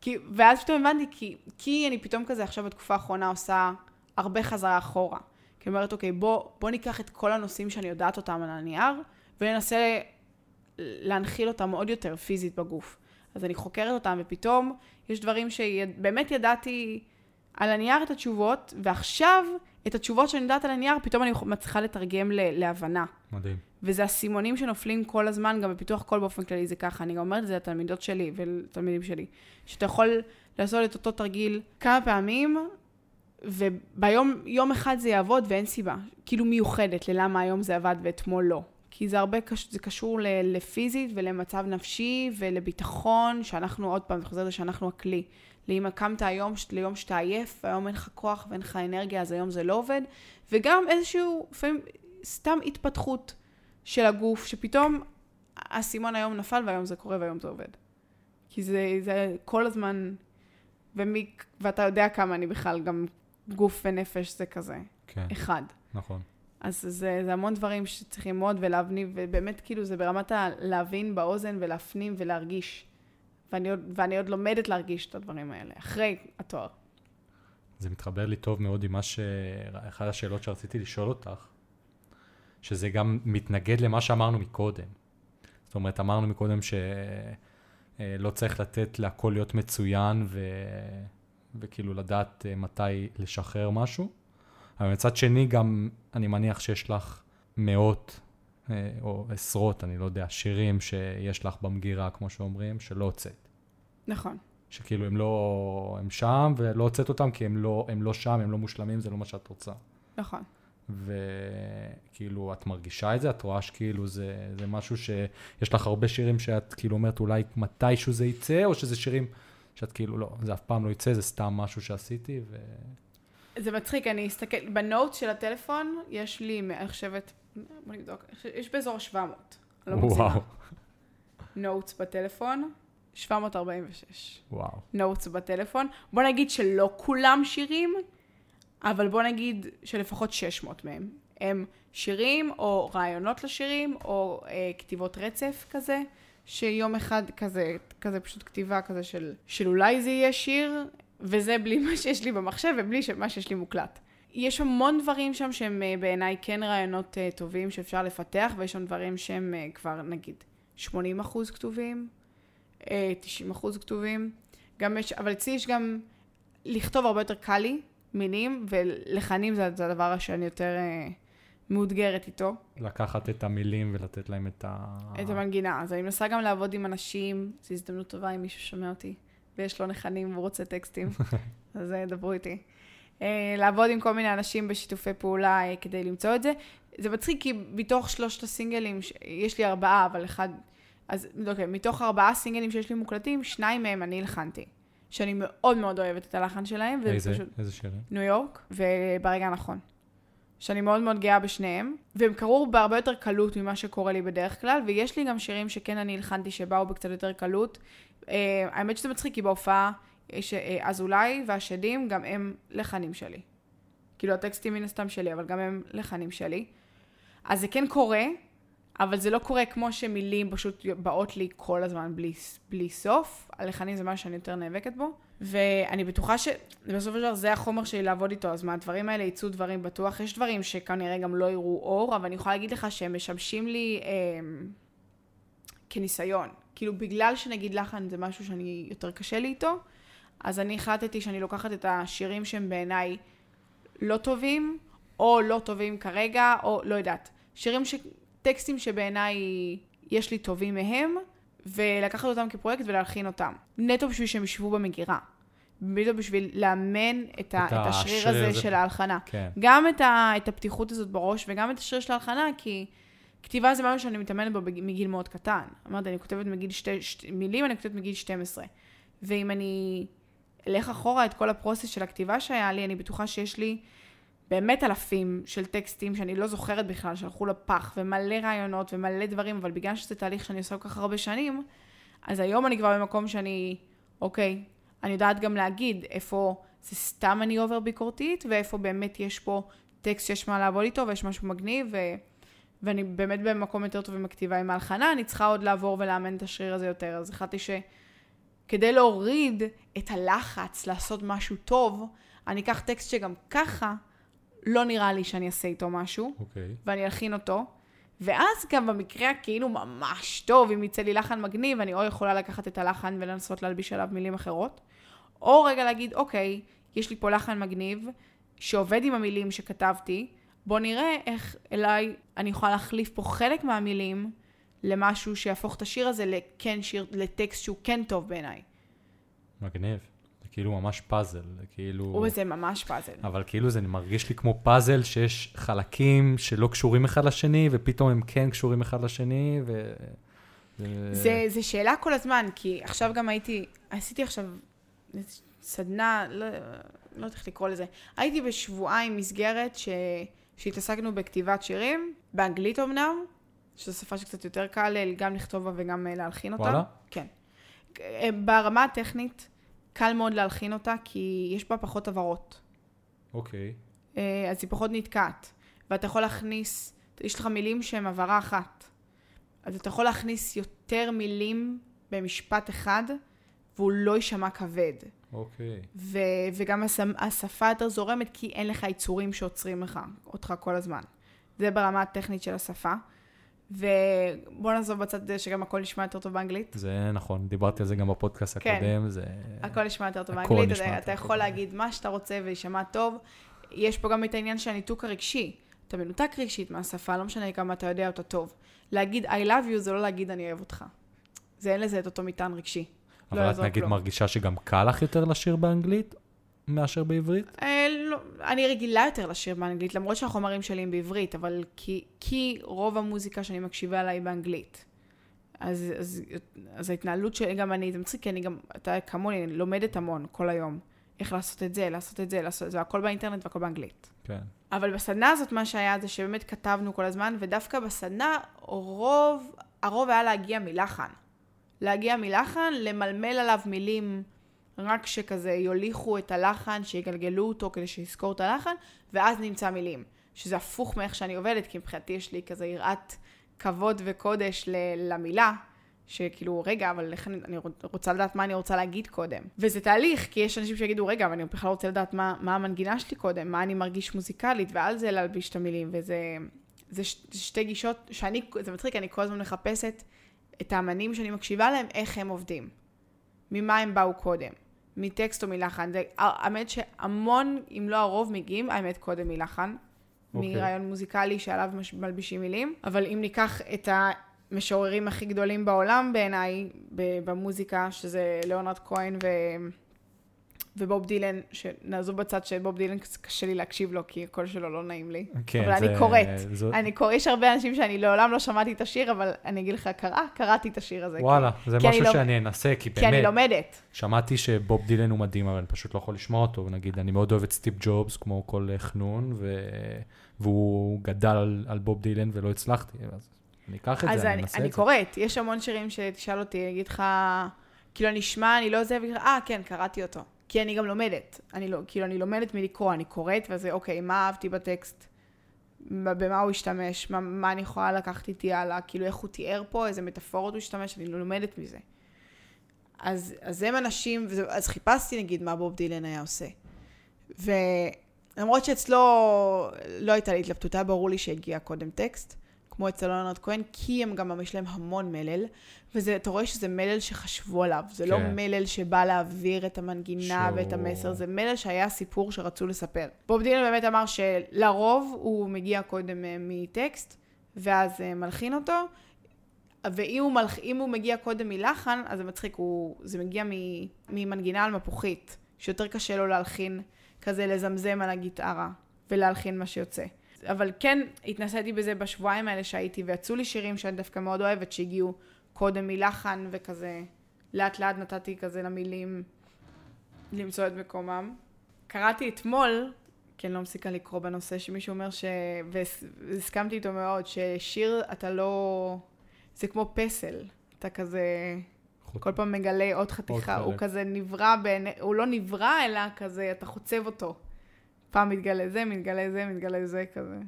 B: כי, ואז פתאום הבנתי, כי, כי אני פתאום כזה עכשיו בתקופה האחרונה עושה הרבה חזרה אחורה. כי אומרת, אוקיי, בוא, בוא ניקח את כל הנושאים שאני יודעת אותם על הנייר, וננסה להנחיל אותם עוד יותר פיזית בגוף. אז אני חוקרת אותם, ופתאום יש דברים שבאמת ידעתי על הנייר את התשובות, ועכשיו, את התשובות שאני יודעת על הנייר, פתאום אני מצליחה לתרגם ל- להבנה.
A: מדהים.
B: וזה הסימונים שנופלים כל הזמן, גם בפיתוח קול באופן כללי זה ככה. אני גם אומרת את זה לתלמידות שלי ולתלמידים שלי. שאתה יכול לעשות את אותו תרגיל כמה פעמים, וביום יום אחד זה יעבוד ואין סיבה. כאילו מיוחדת ללמה היום זה עבד ואתמול לא. כי זה הרבה, זה קשור לפיזית ולמצב נפשי ולביטחון, שאנחנו, עוד פעם, זה חוזר לזה שאנחנו הכלי. לאם קמת היום, ליום שאתה עייף, והיום אין לך כוח ואין לך אנרגיה, אז היום זה לא עובד. וגם איזשהו, לפעמים, סתם התפתחות של הגוף, שפתאום האסימון היום נפל והיום זה קורה והיום זה עובד. כי זה, זה כל הזמן, ומי, ואתה יודע כמה אני בכלל, גם גוף ונפש זה כזה,
A: כן.
B: אחד.
A: נכון.
B: אז זה, זה המון דברים שצריך ללמוד ולהבנים, ובאמת כאילו זה ברמת הלהבין באוזן ולהפנים ולהרגיש. ואני עוד, ואני עוד לומדת להרגיש את הדברים האלה, אחרי התואר.
A: זה מתחבר לי טוב מאוד עם מה ש... אחת השאלות שרציתי לשאול אותך, שזה גם מתנגד למה שאמרנו מקודם. זאת אומרת, אמרנו מקודם שלא צריך לתת להכל להיות מצוין ו... וכאילו לדעת אה, מתי לשחרר משהו. אבל מצד שני, גם אני מניח שיש לך מאות אה, או עשרות, אני לא יודע, שירים שיש לך במגירה, כמו שאומרים, שלא הוצאת.
B: נכון.
A: שכאילו הם לא, הם שם ולא הוצאת אותם כי הם לא, הם לא שם, הם לא מושלמים, זה לא מה שאת רוצה.
B: נכון.
A: וכאילו, את מרגישה את זה? את רואה שכאילו זה, זה משהו שיש לך הרבה שירים שאת כאילו אומרת אולי מתישהו זה יצא, או שזה שירים שאת כאילו לא, זה אף פעם לא יצא, זה סתם משהו שעשיתי ו...
B: זה מצחיק, אני אסתכל, בנוט של הטלפון יש לי, אני חושבת, בוא נבדוק, יש באזור 700, לא מגזימה. נוטס בטלפון, 746.
A: וואו.
B: נוטס בטלפון. בוא נגיד שלא כולם שירים, אבל בוא נגיד שלפחות 600 מהם. הם שירים או רעיונות לשירים או אה, כתיבות רצף כזה, שיום אחד כזה, כזה פשוט כתיבה כזה של, של אולי זה יהיה שיר, וזה בלי מה שיש לי במחשב ובלי מה שיש לי מוקלט. יש המון דברים שם שהם אה, בעיניי כן רעיונות אה, טובים שאפשר לפתח, ויש שם דברים שהם אה, כבר נגיד 80 אחוז כתובים, 90 אחוז כתובים. גם יש, אבל אצלי יש גם, לכתוב הרבה יותר קל לי, מילים, ולחנים זה, זה הדבר שאני יותר מאותגרת איתו.
A: לקחת את המילים ולתת להם את ה...
B: את המנגינה. אז אני מנסה גם לעבוד עם אנשים, זו הזדמנות טובה אם מישהו שומע אותי. ויש לו נכנים והוא רוצה טקסטים, אז אה, דברו איתי. Uh, לעבוד עם כל מיני אנשים בשיתופי פעולה uh, כדי למצוא את זה. זה מצחיק כי מתוך שלושת הסינגלים. יש לי ארבעה, אבל אחד... אז אוקיי, מתוך ארבעה סינגלים שיש לי מוקלטים, שניים מהם אני הלחנתי. שאני מאוד מאוד אוהבת את הלחן שלהם.
A: איזה? פשוט... איזה שירים?
B: ניו יורק, וברגע הנכון. שאני מאוד מאוד גאה בשניהם, והם קרו בהרבה יותר קלות ממה שקורה לי בדרך כלל, ויש לי גם שירים שכן אני הלחנתי שבאו בקצת יותר קלות, Uh, האמת שזה מצחיק, כי בהופעה יש uh, אזולאי והשדים, גם הם לחנים שלי. כאילו הטקסטים מן הסתם שלי, אבל גם הם לחנים שלי. אז זה כן קורה, אבל זה לא קורה כמו שמילים פשוט באות לי כל הזמן בלי, בלי סוף. הלחנים זה משהו שאני יותר נאבקת בו. ואני בטוחה שבסופו של דבר זה החומר שלי לעבוד איתו, אז מהדברים האלה יצאו דברים בטוח. יש דברים שכנראה גם לא יראו אור, אבל אני יכולה להגיד לך שהם משמשים לי אה, כניסיון. כאילו בגלל שנגיד לחן זה משהו שאני יותר קשה לי איתו, אז אני החלטתי שאני לוקחת את השירים שהם בעיניי לא טובים, או לא טובים כרגע, או לא יודעת. שירים, ש... טקסטים שבעיניי יש לי טובים מהם, ולקחת אותם כפרויקט ולהלחין אותם. נטו בשביל שהם ישבו במגירה. בדיוק בשביל לאמן את, את, ה... את השריר הזה, הזה של ההלחנה.
A: כן.
B: גם את, ה... את הפתיחות הזאת בראש וגם את השריר של ההלחנה, כי... כתיבה זה משהו שאני מתאמנת בו מגיל מאוד קטן. אמרתי, אני כותבת מגיל שתי, שתי מילים, אני כותבת מגיל 12. ואם אני אלך אחורה את כל ה process של הכתיבה שהיה לי, אני בטוחה שיש לי באמת אלפים של טקסטים שאני לא זוכרת בכלל, שהלכו לפח, ומלא רעיונות ומלא דברים, אבל בגלל שזה תהליך שאני עושה כל כך הרבה שנים, אז היום אני כבר במקום שאני, אוקיי, אני יודעת גם להגיד איפה זה סתם אני over ביקורתית, ואיפה באמת יש פה טקסט שיש מה לעבוד איתו, ויש משהו מגניב, ו... ואני באמת במקום יותר טוב עם הכתיבה עם ההלחנה, אני צריכה עוד לעבור ולאמן את השריר הזה יותר. אז החלטתי שכדי להוריד את הלחץ לעשות משהו טוב, אני אקח טקסט שגם ככה לא נראה לי שאני אעשה איתו משהו,
A: okay. אוקיי.
B: ואני אלחין אותו. ואז גם במקרה הכאילו ממש טוב, אם יצא לי לחן מגניב, אני או יכולה לקחת את הלחן ולנסות להלביש עליו מילים אחרות, או רגע להגיד, אוקיי, יש לי פה לחן מגניב, שעובד עם המילים שכתבתי, בוא נראה איך אליי אני יכולה להחליף פה חלק מהמילים למשהו שיהפוך את השיר הזה לכן שיר, לטקסט שהוא כן טוב בעיניי.
A: מגניב. זה כאילו ממש פאזל, זה כאילו...
B: או זה ממש פאזל.
A: אבל כאילו זה מרגיש לי כמו פאזל שיש חלקים שלא קשורים אחד לשני, ופתאום הם כן קשורים אחד לשני, ו...
B: זה, זה שאלה כל הזמן, כי עכשיו גם הייתי, עשיתי עכשיו סדנה, לא, לא יודעת איך לקרוא לזה, הייתי בשבועיים מסגרת ש, שהתעסקנו בכתיבת שירים, באנגלית אמנם, שזו שפה שקצת יותר קל גם לכתוב בה וגם להלחין אותה.
A: וואלה?
B: כן. ברמה הטכנית, קל מאוד להלחין אותה, כי יש בה פחות הבהרות.
A: אוקיי.
B: אז היא פחות נתקעת. ואתה יכול להכניס, יש לך מילים שהן הבהרה אחת. אז אתה יכול להכניס יותר מילים במשפט אחד, והוא לא יישמע כבד.
A: אוקיי.
B: ו- וגם השפה יותר זורמת, כי אין לך יצורים שעוצרים לך, אותך כל הזמן. זה ברמה הטכנית של השפה. ובוא נעזוב בצד שגם הכל נשמע יותר טוב באנגלית.
A: זה נכון, דיברתי על זה גם בפודקאסט
B: כן.
A: הקודם, זה...
B: הכל נשמע יותר טוב באנגלית, אתה,
A: יותר
B: אתה
A: טוב
B: יכול
A: באנגלית.
B: להגיד מה שאתה רוצה ויישמע טוב. יש פה גם את העניין של הניתוק הרגשי. אתה מנותק רגשית מהשפה, לא משנה כמה אתה יודע אותה טוב. להגיד I love you זה לא להגיד אני אוהב אותך. זה אין לזה את אותו מטען רגשי. לא
A: אבל את
B: יעזור
A: נגיד
B: כלום.
A: מרגישה שגם קל לך יותר לשיר באנגלית מאשר בעברית?
B: אה, לא, אני רגילה יותר לשיר באנגלית, למרות שהחומרים שלי הם בעברית, אבל כי, כי רוב המוזיקה שאני מקשיבה לה היא באנגלית. אז, אז, אז ההתנהלות שלי, גם אני, זה מצחיק, כי אני גם, אתה כמוני, אני לומדת המון כל היום. איך לעשות את זה, לעשות את זה, לעשות את זה, הכל באינטרנט והכל באנגלית.
A: כן.
B: אבל בסדנה הזאת מה שהיה זה שבאמת כתבנו כל הזמן, ודווקא בסדנה רוב, הרוב היה להגיע מלחן. להגיע מלחן, למלמל עליו מילים רק שכזה יוליכו את הלחן, שיגלגלו אותו כדי שיזכור את הלחן, ואז נמצא מילים. שזה הפוך מאיך שאני עובדת, כי מבחינתי יש לי כזה יראת כבוד וקודש למילה, שכאילו, רגע, אבל אני, אני רוצה לדעת מה אני רוצה להגיד קודם. וזה תהליך, כי יש אנשים שיגידו, רגע, אבל אני בכלל רוצה לדעת מה, מה המנגינה שלי קודם, מה אני מרגיש מוזיקלית, ועל זה להלביש את המילים, וזה זה ש, זה שתי גישות שאני, זה מצחיק, אני כל הזמן מחפשת את האמנים שאני מקשיבה להם, איך הם עובדים. ממה הם באו קודם. מטקסט או מלחן. זה, האמת שהמון, אם לא הרוב, מגיעים, האמת, קודם מלחן.
A: אוקיי.
B: מרעיון מוזיקלי שעליו מש- מלבישים מילים. אבל אם ניקח את המשוררים הכי גדולים בעולם בעיניי, במוזיקה, שזה ליאונרד כהן ו... ובוב דילן, שנעזוב בצד שבוב דילן קשה לי להקשיב לו, כי הקול שלו לא נעים לי.
A: כן,
B: אבל
A: זה-
B: אני קוראת.
A: זו-
B: אני קורא, יש הרבה אנשים שאני לעולם לא שמעתי את השיר, אבל אני אגיד לך, קרא, קראתי את השיר הזה.
A: וואלה, זה
B: כי אני
A: משהו
B: לא-
A: שאני אנסה, כי
B: כי אני
A: באמת,
B: לומדת.
A: שמעתי שבוב דילן הוא מדהים, אבל אני פשוט לא יכול לשמוע אותו. נגיד, אני מאוד אוהב את סטיב ג'ובס, כמו כל אה, חנון, ו- והוא גדל על, על בוב דילן ולא הצלחתי, אז אני אקח את
B: אז
A: זה, אני
B: אני,
A: אנסה
B: אני
A: את זה.
B: קוראת, יש המון שירים שתשאל אותי, אני אגיד לך, כאילו אני אשמע, אני לא זה, אה, כן, קראתי אותו. כי אני גם לומדת. אני לא, כאילו, אני לומדת מלקרוא, אני קוראת, וזה, אוקיי, מה אהבתי בטקסט? מה- במה הוא השתמש? מה, מה אני יכולה לקחת איתי הלאה? כאילו, איך הוא תיאר פה, איזה מטאפורות הוא השתמש, אני לומדת מזה. אז, אז הם אנשים, וזה, אז חיפשתי נגיד מה בוב דילן היה עושה. ולמרות שאצלו לא הייתה לי התלבטות, היה ברור לי שהגיע קודם טקסט, כמו אצל לונרד כהן, כי הם גם, יש להם המון מלל, ואתה רואה שזה מלל שחשבו עליו, זה לא
A: כן.
B: מלל שבא להעביר את המנגינה
A: שהוא-
B: ואת המסר, זה מלל שהיה סיפור שרצו לספר. בוב דילן באמת אמר שלרוב הוא מגיע קודם אה, מטקסט, ואז אה, מלחין אותו, ואם הוא, מלח... הוא מגיע קודם מלחן, אז זה מצחיק, הוא... זה מגיע מ... ממנגינה על מפוחית, שיותר קשה לו להלחין, כזה לזמזם על הגיטרה, ולהלחין מה שיוצא. אבל כן, התנסיתי בזה בשבועיים האלה שהייתי, ויצאו לי שירים שאני דווקא מאוד אוהבת, שהגיעו קודם מלחן, וכזה, לאט לאט נתתי כזה למילים למצוא את מקומם. קראתי אתמול, כי אני לא מפסיקה לקרוא בנושא, שמישהו אומר ש... והס- והסכמתי איתו מאוד, ששיר אתה לא... זה כמו פסל. אתה כזה... כל פעם מגלה עוד חתיכה,
A: עוד
B: הוא. כזה נברא בעיני... הוא לא נברא, אלא כזה, אתה חוצב אותו. פעם מתגלה זה, מתגלה זה, מתגלה זה, כזה.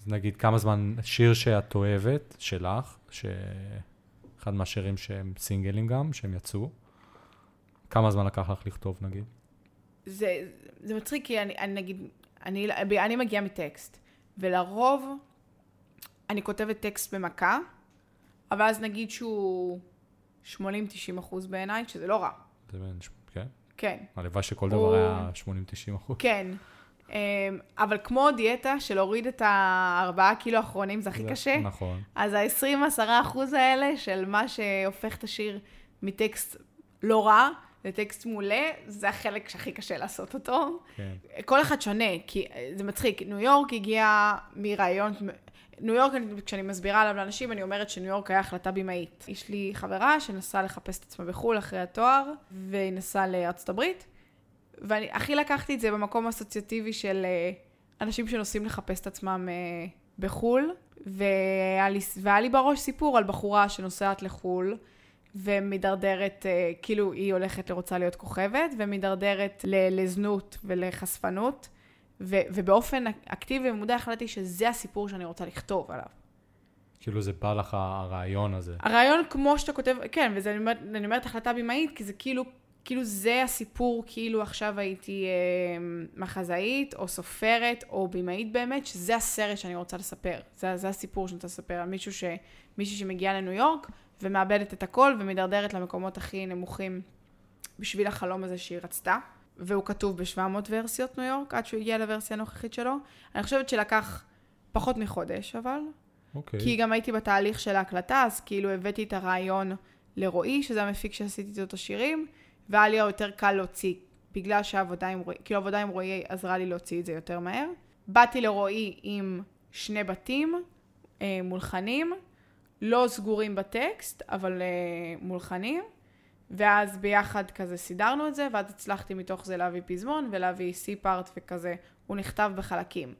A: אז נגיד, כמה זמן, שיר שאת אוהבת, שלך, שאחד מהשירים שהם סינגלים גם, שהם יצאו, כמה זמן לקח לך לכתוב, נגיד?
B: זה, זה מצחיק, כי אני, אני נגיד, אני, אני מגיעה מטקסט, ולרוב אני כותבת טקסט במכה, אבל אז נגיד שהוא 80-90 אחוז בעיניי, שזה לא רע.
A: זה בין, כן?
B: כן.
A: הלוואי שכל
B: הוא-
A: דבר היה 80-90 אחוז.
B: כן. אמ, אבל כמו דיאטה של להוריד את הארבעה קילו האחרונים זה הכי
A: זה-
B: קשה,
A: נכון.
B: אז ה-20-10 אחוז האלה של מה שהופך את השיר מטקסט לא רע לטקסט מעולה, זה החלק שהכי קשה לעשות אותו.
A: כן.
B: כל אחד שונה, כי זה מצחיק. ניו יורק הגיע מרעיון, ניו יורק, אני- כשאני מסבירה עליו לאנשים, אני אומרת שניו יורק היה החלטה במאית. יש לי חברה שנסעה לחפש את עצמה בחו"ל אחרי התואר, והיא נסעה לארצות הברית, ואני הכי לקחתי את זה במקום אסוציאטיבי של אה, אנשים שנוסעים לחפש את עצמם אה, בחו"ל, והיה לי, והיה לי בראש סיפור על בחורה שנוסעת לחו"ל, ומידרדרת, אה, כאילו היא הולכת לרוצה להיות כוכבת, ומידרדרת לזנות ולחשפנות, ו- ובאופן אקטיבי ומודע החלטתי שזה הסיפור שאני רוצה לכתוב עליו.
A: כאילו זה בא לך הרעיון הזה.
B: הרעיון כמו שאתה כותב, כן, וזה אני אומרת, אני אומרת החלטה במאית, כי זה כאילו, כאילו זה הסיפור, כאילו עכשיו הייתי אה, מחזאית, או סופרת, או במאית באמת, שזה הסרט שאני רוצה לספר. זה, זה הסיפור שאני רוצה לספר על מישהו ש, מישהי שמגיעה לניו יורק, ומאבדת את הכל, ומידרדרת למקומות הכי נמוכים בשביל החלום הזה שהיא רצתה. והוא כתוב ב-700 ורסיות ניו יורק, עד שהוא הגיע לוורסיה הנוכחית שלו. אני חושבת שלקח פחות מחודש, אבל.
A: אוקיי.
B: כי גם הייתי בתהליך של ההקלטה, אז כאילו הבאתי את הרעיון לרועי, שזה המפיק שעשיתי איתו את השירים, והיה לי יותר קל להוציא, בגלל שהעבודה עם רועי, כאילו העבודה עם רועי עזרה לי להוציא את זה יותר מהר. באתי לרועי עם שני בתים אה, מולחנים, לא סגורים בטקסט, אבל אה, מולחנים, ואז ביחד כזה סידרנו את זה, ואז הצלחתי מתוך זה להביא פזמון ולהביא סי-פארט וכזה, הוא נכתב בחלקים.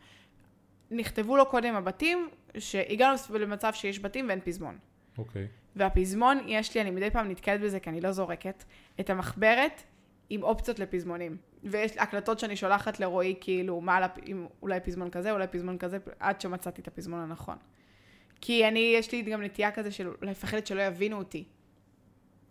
B: נכתבו לו קודם הבתים, שהגענו למצב שיש בתים ואין פזמון.
A: אוקיי.
B: והפזמון, יש לי, אני מדי פעם נתקלת בזה כי אני לא זורקת, את המחברת עם אופציות לפזמונים. ויש הקלטות שאני שולחת לרועי, כאילו, מה, לפ... עם אולי פזמון כזה, אולי פזמון כזה, עד שמצאתי את הפזמון הנכון. כי אני, יש לי גם נטייה כזה של אולי מפחדת שלא יבינו אותי.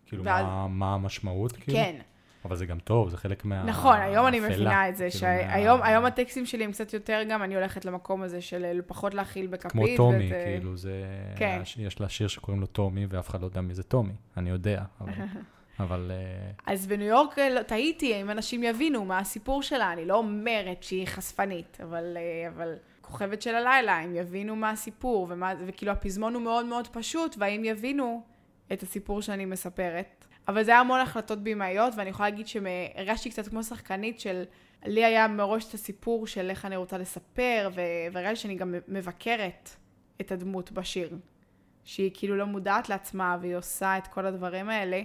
A: כאילו,
B: ואז-
A: מה- מה המשמעות? כאילו?
B: כן,
A: אבל זה גם טוב, זה חלק מה...
B: נכון, היום אני. מבינה את זה,
A: כאילו,
B: שהיום
A: מה-
B: הטקסטים שלי הם קצת יותר גם, אני הולכת למקום הזה של אה, פחות להכיל בכפית.
A: כמו טומי,
B: וזה-
A: כאילו, זה...
B: כן.
A: יש לה שיר שקוראים לו טומי, ואף אחד לא יודע מי זה טומי. אני יודע, אבל... אבל... אה,
B: אז בניו יורק אה, לא- טעיתי אם אנשים יבינו מה הסיפור שלה, אני לא אומרת שהיא חשפנית, אבל, אה, אבל כוכבת של הלילה, הם יבינו מה הסיפור, ומה, וכאילו הפזמון הוא מאוד מאוד פשוט, והאם יבינו את הסיפור שאני מספרת. אבל זה היה המון החלטות בימאיות, ואני יכולה להגיד שהרגשתי קצת כמו שחקנית של, לי היה מראש את הסיפור של איך אני רוצה לספר, ו- והרגשתי שאני גם מבקרת את הדמות בשיר. שהיא כאילו לא מודעת לעצמה, והיא עושה את כל הדברים האלה.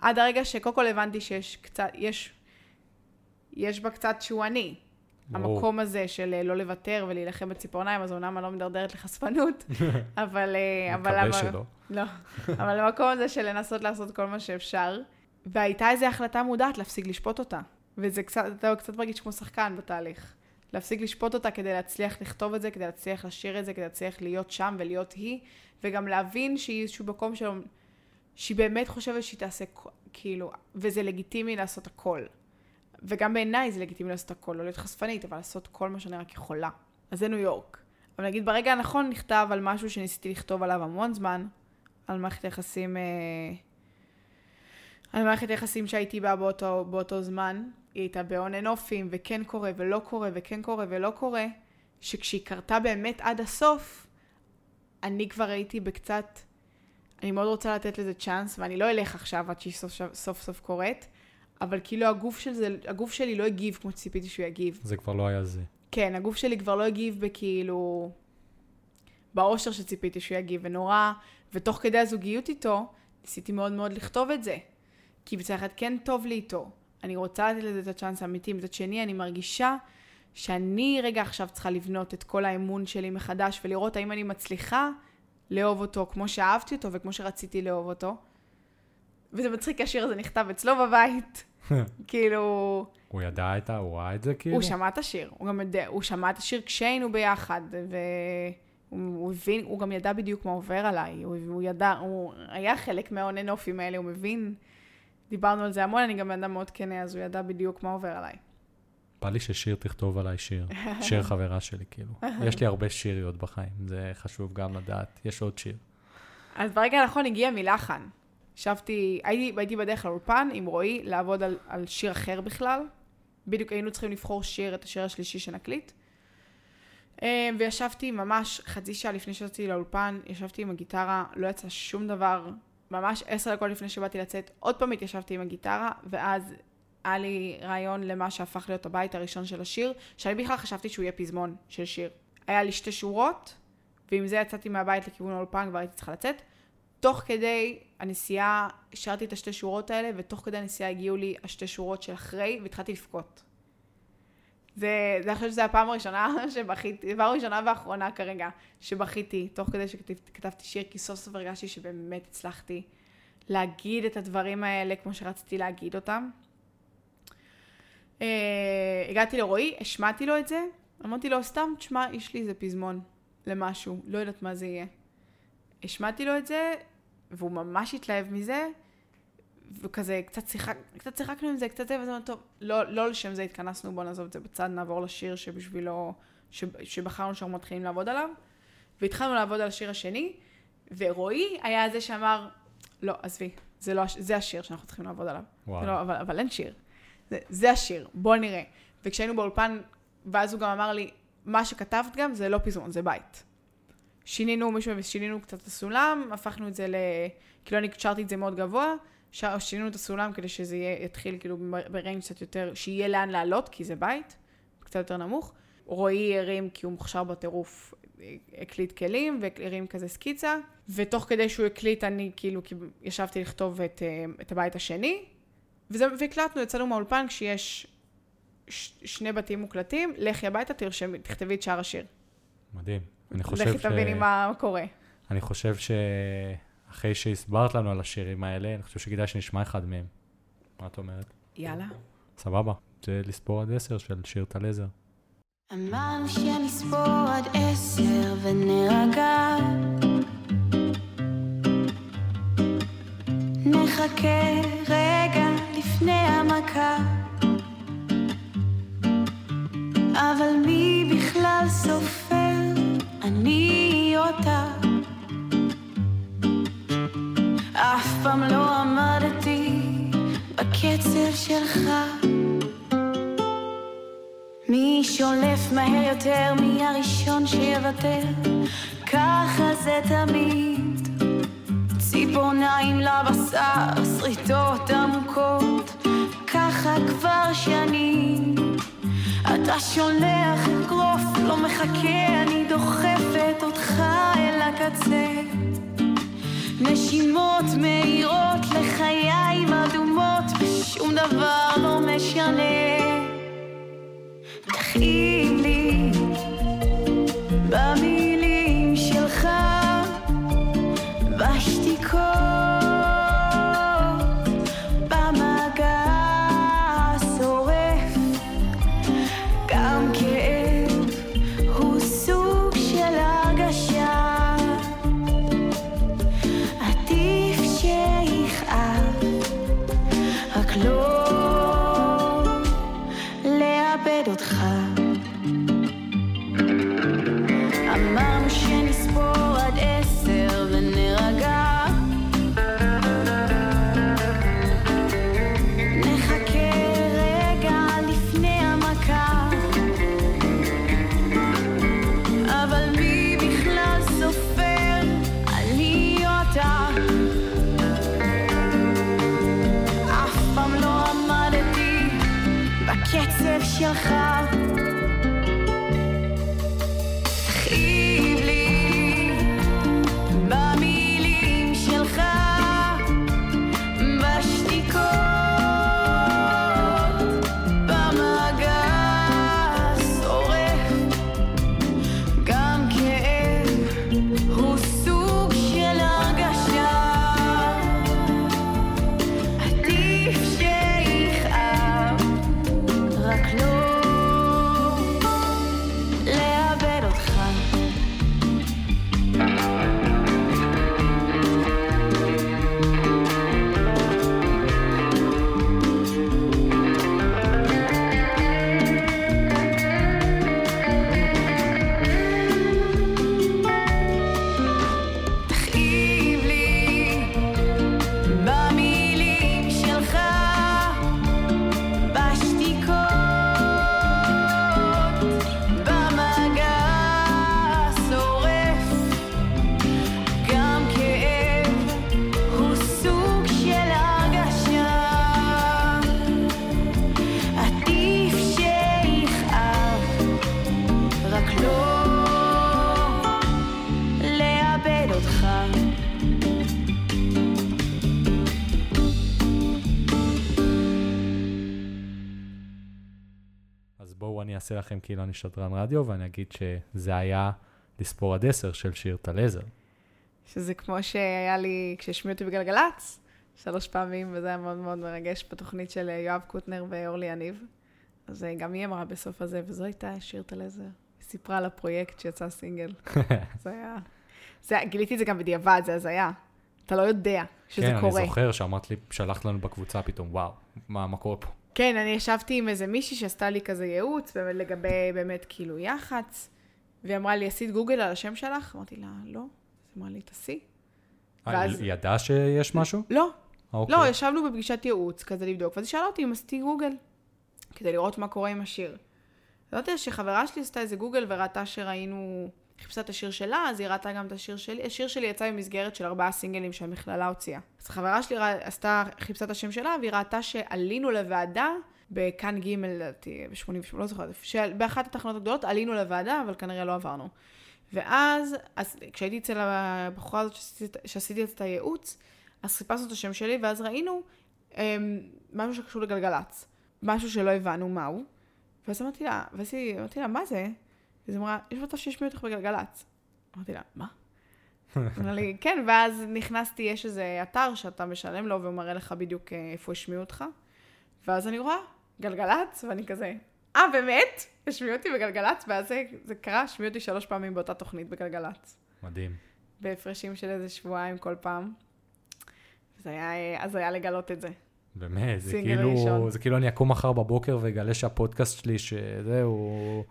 B: עד הרגע שקודם כל הבנתי שיש קצת, יש, יש בה קצת שהוא אני. המקום הזה של אה, לא לוותר ולהילחם בציפורניים, אז אומנם אני לא מדרדרת לחשפנות, אבל... אה, אבל
A: מקווה שלא.
B: לא, אבל המקום הזה של לנסות לעשות כל מה שאפשר. והייתה איזו החלטה מודעת להפסיק לשפוט אותה. וזה קצת, אתה קצת מרגיש כמו שחקן בתהליך. להפסיק לשפוט אותה כדי להצליח לכתוב את זה, כדי להצליח לשיר את זה, כדי להצליח להיות שם ולהיות היא, וגם להבין שהיא איזשהו מקום. שהיא באמת חושבת שהיא תעשה, כאילו, וזה לגיטימי לעשות הכל. וגם בעיניי זה לגיטימי לעשות הכל, לא להיות חשפנית, אבל לעשות כל מה שאני רק יכולה. אז זה ניו יורק. אבל נגיד ברגע הנכון נכתב על משהו שניסיתי לכתוב עליו המון זמן, על מערכת יחסים, אה, על מערכת יחסים שהייתי בה באותו, באותו זמן. היא הייתה and offים, וכן קורה ולא קורה, וכן קורה ולא קורה, שכשהיא קרתה באמת עד הסוף, אני כבר הייתי בקצת, אני מאוד רוצה לתת לזה צ'אנס, ואני לא אלך עכשיו עד שהיא סוף סוף, סוף קורית, אבל כאילו הגוף, של זה, הגוף שלי לא הגיב כמו שציפיתי שהוא יגיב.
A: זה כבר לא היה זה.
B: כן, הגוף שלי כבר לא הגיב בכאילו... באושר שציפיתי שהוא יגיב, ונורא, ותוך כדי הזוגיות איתו, ניסיתי מאוד מאוד לכתוב את זה. כי מצד אחד כן טוב לי איתו. אני רוצה לתת לזה את הצ'אנס האמיתי. מצד שני, אני מרגישה שאני רגע עכשיו צריכה לבנות את כל האמון שלי מחדש, ולראות האם אני מצליחה לאהוב אותו כמו שאהבתי אותו וכמו שרציתי לאהוב אותו. וזה מצחיק, השיר הזה נכתב אצלו בבית. כאילו...
A: הוא ידע את ה... הוא ראה את זה כאילו?
B: הוא שמע את השיר, הוא גם יודע, הוא שמע את השיר כשהיינו ביחד, והוא הוא הבין, הוא גם ידע בדיוק מה עובר עליי, הוא, הוא ידע, הוא היה חלק מהאונן אופים האלה, הוא מבין, דיברנו על זה המון, אני גם בן אדם מאוד כנה, אז הוא ידע בדיוק מה עובר עליי.
A: בא לי ששיר תכתוב עליי שיר. שיר חברה שלי, כאילו. יש לי הרבה שיריות בחיים, זה חשוב גם לדעת. יש עוד שיר.
B: אז ברגע הנכון הגיע מלחן. ישבתי, הייתי, הייתי בדרך לאולפן עם רועי לעבוד על, על שיר אחר בכלל. בדיוק היינו צריכים לבחור שיר, את השיר השלישי שנקליט. אה, וישבתי ממש חצי שעה לפני שיצאתי לאולפן, ישבתי עם הגיטרה, לא יצא שום דבר. ממש עשר דקות לפני שבאתי לצאת, עוד פעם התיישבתי עם הגיטרה, ואז היה לי רעיון למה שהפך להיות הבית הראשון של השיר, שאני בכלל חשבתי שהוא יהיה פזמון של שיר. היה לי שתי שורות, ועם זה יצאתי מהבית לכיוון האולפן, כבר הייתי צריכה לצאת. תוך כדי הנסיעה, שרתי את השתי שורות האלה, ותוך כדי הנסיעה הגיעו לי השתי שורות של אחרי, והתחלתי לבכות. זה, אני חושבת שזו הפעם הראשונה שבכיתי, פעם ראשונה ואחרונה כרגע, שבכיתי, תוך כדי שכתבתי שיר, כי סוף סוף הרגשתי שבאמת הצלחתי להגיד את הדברים האלה כמו שרציתי להגיד אותם. Uh, הגעתי לרועי, השמעתי לו את זה, אמרתי לו, סתם, תשמע, יש לי איזה פזמון למשהו, לא יודעת מה זה יהיה. השמעתי לו את זה, והוא ממש התלהב מזה, וכזה, קצת, שיחק, קצת שיחקנו עם זה, קצת זה, וזה אומר, טוב, לא, לא לשם זה התכנסנו, בוא נעזוב את זה בצד, נעבור לשיר שבשבילו, ש, שבחרנו שאנחנו מתחילים לעבוד עליו. והתחלנו לעבוד על השיר השני, ורועי היה זה שאמר, לא, עזבי, זה, לא, זה השיר שאנחנו צריכים לעבוד עליו. וואו. לא, אבל, אבל אין שיר. זה, זה השיר, בוא נראה. וכשהיינו באולפן, ואז הוא גם אמר לי, מה שכתבת גם זה לא פזמון, זה בית. שינינו מישהו, שינינו קצת את הסולם, הפכנו את זה ל... כאילו אני שרתי את זה מאוד גבוה, שר, שינינו את הסולם כדי שזה יתחיל כאילו ב range קצת יותר, שיהיה לאן לעלות, כי זה בית, קצת יותר נמוך. רועי הרים כי הוא מוכשר בטירוף, הקליט כלים והרים כזה סקיצה, ותוך כדי שהוא הקליט אני כאילו ישבתי לכתוב את, אה, את הבית השני, וזה, והקלטנו, יצאנו מהאולפן כשיש ש, שני בתים מוקלטים, לכי הביתה, תרשמי, תכתבי את שאר השיר.
A: מדהים. אני חושב ש...
B: לכי תביני מה קורה.
A: אני חושב שאחרי שהסברת לנו על השירים האלה, אני חושב שכדאי שנשמע אחד מהם. מה את אומרת?
B: יאללה.
A: סבבה. זה לספור עד עשר של שיר טלזר.
C: אמרנו שנספור עד עשר ונרגע נחכה רגע לפני המכה אבל מי בכלל סופר? אני אותה אף פעם לא עמדתי בקצב שלך מי שולף מהר יותר, מי הראשון שיוותר? ככה זה תמיד. ציפורניים לבשר, שריטות עמוקות, ככה כבר שנים. אתה שולח אגרוף, לא מחכה, אני דוחפת אותך אל הקצה. נשימות מהירות לחיים אדומות, ושום דבר לא משנה. תכאיב לי במילים בקצב
A: לכם כאילו אני שדרן רדיו, ואני אגיד שזה היה לספור עד עשר של שיר טלזר.
B: שזה כמו שהיה לי כשהשמיעו אותי בגלגלצ, שלוש פעמים, וזה היה מאוד מאוד מרגש בתוכנית של יואב קוטנר ואורלי יניב. אז אה, גם היא אמרה בסוף הזה, וזו הייתה שיר טלזר. היא סיפרה על הפרויקט שיצא סינגל. זה היה... זה, גיליתי את זה גם בדיעבד, זה הזיה. אתה לא יודע שזה
A: כן,
B: קורה.
A: אני זוכר שאמרת לי, שלחת לנו בקבוצה פתאום, וואו, מה, מה קורה פה?
B: כן, אני ישבתי עם איזה מישהי שעשתה לי כזה ייעוץ, באמת לגבי באמת כאילו יח"צ, והיא אמרה לי, עשית גוגל על השם שלך? אמרתי לה, לא. אז אמרה לי, תעשי.
A: אה,
B: ואז-
A: היא ידעה שיש משהו?
B: לא,
A: אוקיי.
B: לא, ישבנו בפגישת ייעוץ כזה לבדוק, ואז היא שאלה אותי אם עשיתי גוגל, כדי לראות מה קורה עם השיר. אמרתי לה שחברה שלי עשתה איזה גוגל וראתה שראינו, חיפשה את השיר שלה, אז היא ראתה גם את השיר שלי. השיר שלי יצא במסגרת של ארבעה סינגלים שהמכללה הוציאה. אז חברה שלי עשתה, חיפשה את השם שלה, והיא ראתה שעלינו לוועדה בכאן ג' לדעתי, ב-88, לא זוכרת, באחת התחנות הגדולות עלינו לוועדה, אבל כנראה לא עברנו. ואז, אז כשהייתי אצל הבחורה הזאת שעשיתי, שעשיתי את הייעוץ, אז חיפשנו את השם שלי, ואז ראינו אמ, משהו שקשור לגלגלצ. משהו שלא הבנו מהו. ואז אמרתי לה, ואז אמרתי לה, מה זה? אז היא אמרה, יש מצב שישמיעו אותך בגלגלצ. אמרתי לה, מה? אמרה לי, כן, ואז נכנסתי, יש איזה אתר שאתה משלם לו והוא מראה לך בדיוק אה, איפה השמיעו אותך. ואז אני רואה, גלגלצ, ואני כזה, אה, באמת? השמיעו אותי בגלגלצ? ואז זה, זה קרה, השמיעו אותי שלוש פעמים באותה תוכנית בגלגלצ.
A: מדהים.
B: בהפרשים של איזה שבועיים כל פעם. זה היה, אה, אז היה לגלות את זה.
A: באמת, זה כאילו,
B: ראשון.
A: זה כאילו אני אקום מחר בבוקר ואגלה שהפודקאסט שלי, שזהו,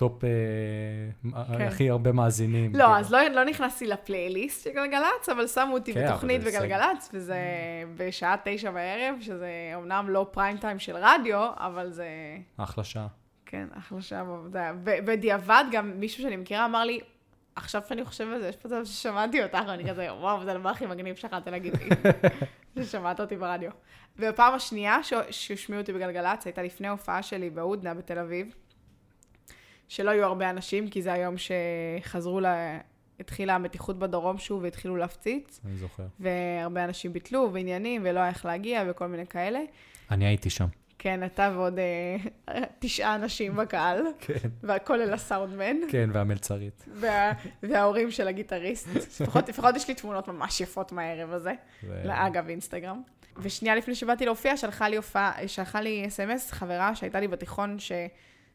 A: top, אה,
B: כן.
A: הכי הרבה מאזינים.
B: לא,
A: כאילו.
B: אז לא, לא נכנסתי לפלייליסט של גלגלצ, אבל שמו אותי
A: כן,
B: בתוכנית. בגלגלצ, וזה בשעה תשע בערב, שזה אומנם לא פריים טיים של רדיו, אבל זה,
A: אחלה שעה.
B: כן, אחלה שעה בעבודה. ובדיעבד גם מישהו שאני מכירה אמר לי, עכשיו שאני חושבת על זה, יש פה מצב ששמעתי אותך, ואני כזה, וואו, זה הדבר הכי מגניב שיכולת להגיד לי, ששמעת אותי ברדיו. והפעם השנייה שהשמיעו אותי בגלגלצ, הייתה לפני הופעה שלי בהודנה בתל אביב, שלא היו הרבה אנשים, כי זה היום שחזרו ל... התחילה המתיחות בדרום שוב והתחילו להפציץ,
A: אני זוכר.
B: והרבה אנשים ביטלו ועניינים ולא היה איך להגיע וכל מיני כאלה.
A: אני הייתי שם.
B: כן, אתה ועוד אה, תשעה אנשים בקהל,
A: כן.
B: וכולל הסאונדמן,
A: כן, והמלצרית.
B: וה, וההורים של הגיטריסט. לפחות, לפחות יש לי תמונות ממש יפות מהערב הזה,
A: ו-
B: לאגב אינסטגרם. ושנייה לפני שבאתי להופיע, שלחה לי הופעה, שלחה לי אס.אם.אס, חברה שהייתה לי בתיכון,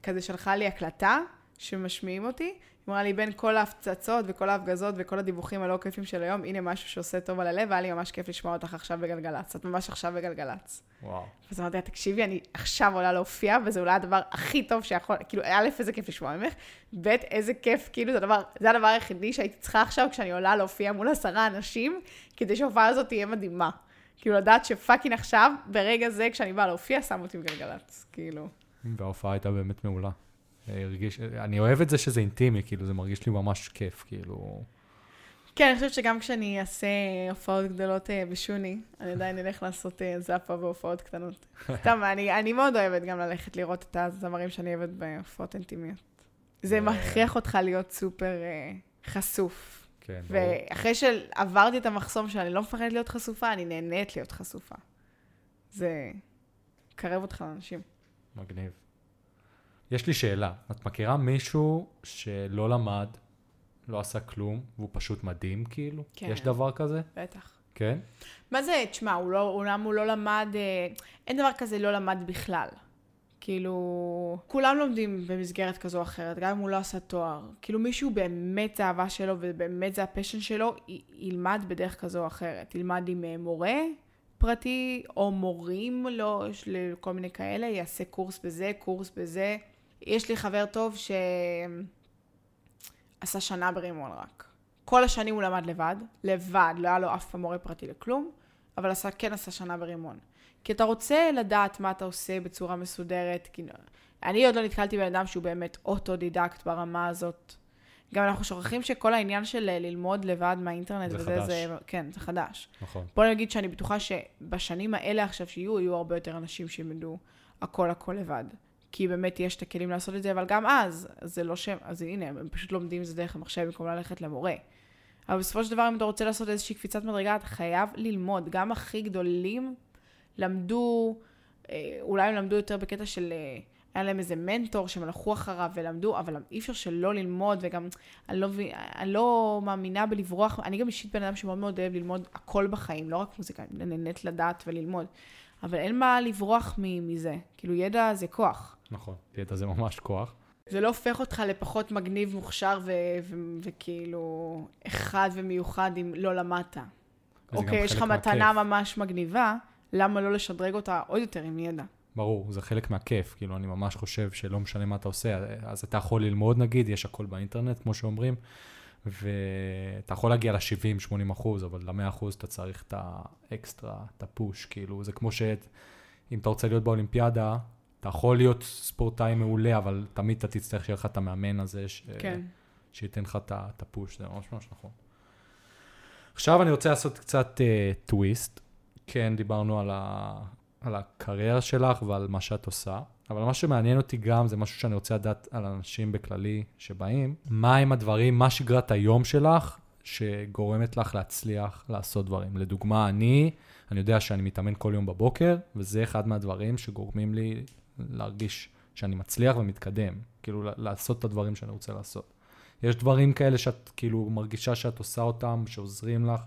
B: שכזה שלחה לי הקלטה, שמשמיעים אותי. היא אמרה לי, בין כל ההפצצות וכל ההפגזות וכל הדיווחים הלא כיפים של היום, הנה משהו שעושה טוב על הלב, והיה לי ממש כיף לשמוע אותך עכשיו בגלגלצ. את ממש עכשיו בגלגלצ.
A: וואו.
B: אז אמרתי לה, תקשיבי, אני עכשיו עולה להופיע, וזה אולי הדבר הכי טוב שיכול, כאילו, א', איזה כיף לשמוע ממך, ב', איזה כיף, כאילו, זה הדבר, זה הדבר היחידי שהייתי צריכה עכשיו כשאני עולה להופיע מול עשרה אנשים, כדי שההופעה הזאת תהיה מדהימה. כאילו, לדעת שפאקינג עכשיו, ברגע זה, כשאני באה להופיע, שמו אותי בגלגלצ, כאילו.
A: וההופעה הייתה באמת מעולה. אה, הרגיש, אני אוהב את זה שזה אינטימי, כאילו, זה מרגיש לי ממש כיף, כאילו...
B: כן, אני חושבת שגם כשאני אעשה הופעות גדולות אה, בשוני, אני עדיין אלך לעשות אה, זאפה והופעות קטנות. סתם, אני, אני מאוד אוהבת גם ללכת לראות את הזמרים שאני אוהבת בהופעות אינטימיות. זה. מכריח אותך להיות סופר חשוף.
A: כן.
B: ואחרי שעברתי את המחסום שאני לא מפחדת להיות חשופה, אני נהנית להיות חשופה. זה מקרב אותך לאנשים.
A: מגניב. יש לי שאלה, את מכירה מישהו שלא למד, לא עשה כלום, והוא פשוט מדהים, כאילו?
B: כן.
A: יש דבר כזה?
B: בטח.
A: כן?
B: מה זה, תשמע, הוא לא, אומנם הוא לא למד, אה, אין דבר כזה לא למד בכלל. כאילו, כולם לומדים במסגרת כזו או אחרת, גם אם הוא לא עשה תואר. כאילו, מישהו באמת זה האהבה שלו ובאמת זה הפשן שלו, י- ילמד בדרך כזו או אחרת. ילמד עם אה, מורה פרטי, או מורים, לא, יש לי כל מיני כאלה, יעשה קורס בזה, קורס בזה. יש לי חבר טוב שעשה שנה ברימון רק. כל השנים הוא למד לבד, לבד, לא היה לו אף פעם מורה פרטי לכלום, אבל עשה, כן עשה שנה ברימון. כי אתה רוצה לדעת מה אתה עושה בצורה מסודרת. כי... אני עוד לא נתקלתי בבן אדם שהוא באמת אוטודידקט ברמה הזאת. גם אנחנו שוכחים שכל העניין של אה, ללמוד לבד מהאינטרנט
A: זה
B: וזה,
A: חדש.
B: זה, כן, זה חדש.
A: נכון.
B: בוא נגיד שאני בטוחה שבשנים האלה עכשיו שיהיו, יהיו הרבה יותר אנשים שילמדו הכל הכל לבד. כי באמת יש את הכלים לעשות את זה, אבל גם אז, זה לא שהם, אז הנה, הם פשוט לומדים את זה דרך המחשב במקום ללכת למורה. אבל בסופו של דבר, אם אתה רוצה לעשות איזושהי קפיצת מדרגה, אתה חייב ללמוד. גם הכי גדולים למדו, אה, אולי הם למדו יותר בקטע של... אה, היה להם איזה מנטור שהם הלכו אחריו ולמדו, אבל אי אפשר שלא ללמוד, וגם אני לא, אני לא מאמינה בלברוח, אני גם אישית בן אדם שמאוד מאוד אוהב ללמוד הכל בחיים, לא רק מוזיקה, אני נהנית לדעת וללמוד, אבל אין מה לברוח מזה, כאילו ידע זה כוח.
A: נכון, ידע זה ממש כוח.
B: זה לא הופך אותך לפחות מגניב, מוכשר וכאילו אחד ומיוחד אם לא למדת. אוקיי, יש לך מתנה. ממש מגניבה, למה לא לשדרג אותה עוד יותר עם ידע?
A: ברור, זה חלק מהכיף, כאילו, אני ממש חושב שלא משנה מה אתה עושה, אז אתה יכול ללמוד נגיד, יש הכל באינטרנט, כמו שאומרים, ואתה יכול להגיע ל-70-80 אחוז, אבל ל-100 אחוז אתה צריך את האקסטרה, את הפוש, כאילו, זה כמו שאם אתה רוצה להיות באולימפיאדה, אתה יכול להיות ספורטאי מעולה, אבל תמיד אתה תצטרך שיהיה לך את המאמן הזה, ש...
B: כן.
A: שייתן לך את הפוש, זה ממש ממש נכון. עכשיו אני רוצה לעשות קצת uh, טוויסט. כן, דיברנו על, ה... על הקריירה שלך ועל מה שאת עושה, אבל מה שמעניין אותי גם זה משהו שאני רוצה לדעת על אנשים בכללי שבאים, מה הם הדברים, מה שגרת היום שלך שגורמת לך להצליח לעשות דברים. לדוגמה, אני, אני יודע שאני מתאמן כל יום בבוקר, וזה אחד מהדברים שגורמים לי להרגיש שאני מצליח ומתקדם, כאילו לעשות את הדברים שאני רוצה לעשות. יש דברים כאלה שאת כאילו מרגישה שאת עושה אותם, שעוזרים לך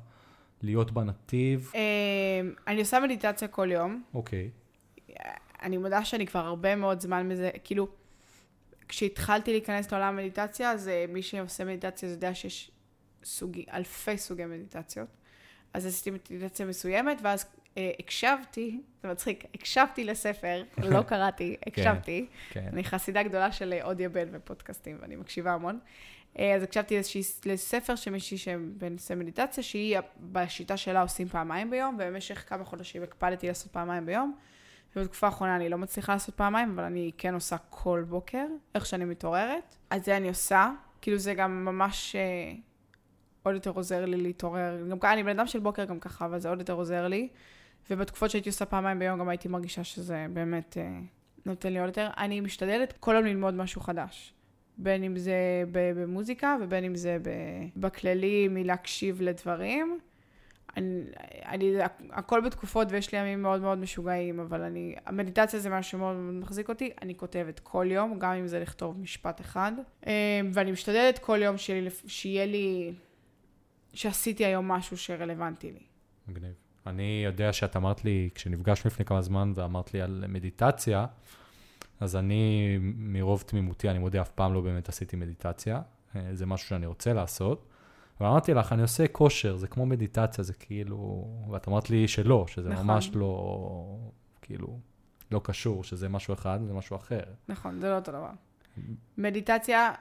A: להיות בנתיב.
B: אה, אני עושה מדיטציה כל יום.
A: אוקיי,
B: אני מודה שאני כבר הרבה מאוד זמן מזה, כאילו, כשהתחלתי להיכנס לעולם המדיטציה, אז אה, מי שעושה מדיטציה יודע שיש סוגי, אלפי סוגי מדיטציות. אז עשיתי מדיטציה מסוימת, ואז אה, הקשבתי, זה מצחיק, הקשבתי לספר, לא קראתי, הקשבתי.
A: כן.
B: אני חסידה גדולה של אה, אודיובל ופודקאסטים, ואני מקשיבה המון. אה, אז הקשבתי איזושהי, לספר של מישהי שבנושא מדיטציה, שהיא, בשיטה שלה עושים פעמיים ביום, ובמשך כמה חודשים הקפדתי לעשות פעמיים ביום. ובתקופה האחרונה אני לא מצליחה לעשות פעמיים, אבל אני כן עושה כל בוקר, איך שאני מתעוררת. אז זה אני עושה, כאילו זה גם ממש אה, עוד יותר עוזר לי להתעורר. גם ככה, אני בן אדם של בוקר גם ככה, אבל זה עוד יותר עוזר לי. ובתקופות שהייתי עושה פעמיים ביום, גם הייתי מרגישה שזה באמת אה, נותן לי עוד יותר. אני משתדלת כל יום ללמוד משהו חדש. בין אם זה במוזיקה ובין אם זה בכללי מלהקשיב לדברים. אני, אני, הכל בתקופות ויש לי ימים מאוד מאוד משוגעים, אבל אני, המדיטציה זה משהו שמאוד מאוד מחזיק אותי. אני כותבת כל יום, גם אם זה לכתוב משפט אחד. אה, ואני משתדלת כל יום שיהיה לי, שיהיה לי שעשיתי היום משהו שרלוונטי לי.
A: מגניב. אני יודע שאת אמרת לי, כשנפגשנו לפני כמה זמן ואמרת לי על מדיטציה, אז אני, מרוב תמימותי, אני מודה, אף פעם לא באמת עשיתי מדיטציה. אה, זה משהו שאני רוצה לעשות. ואמרתי לך, אני עושה כושר, זה כמו מדיטציה, זה כאילו... ואת אמרת לי שלא, שזה
B: נכון.
A: ממש לא, כאילו, לא קשור, שזה משהו אחד וזה משהו אחר.
B: נכון, זה לא אותו דבר. מדיטציה,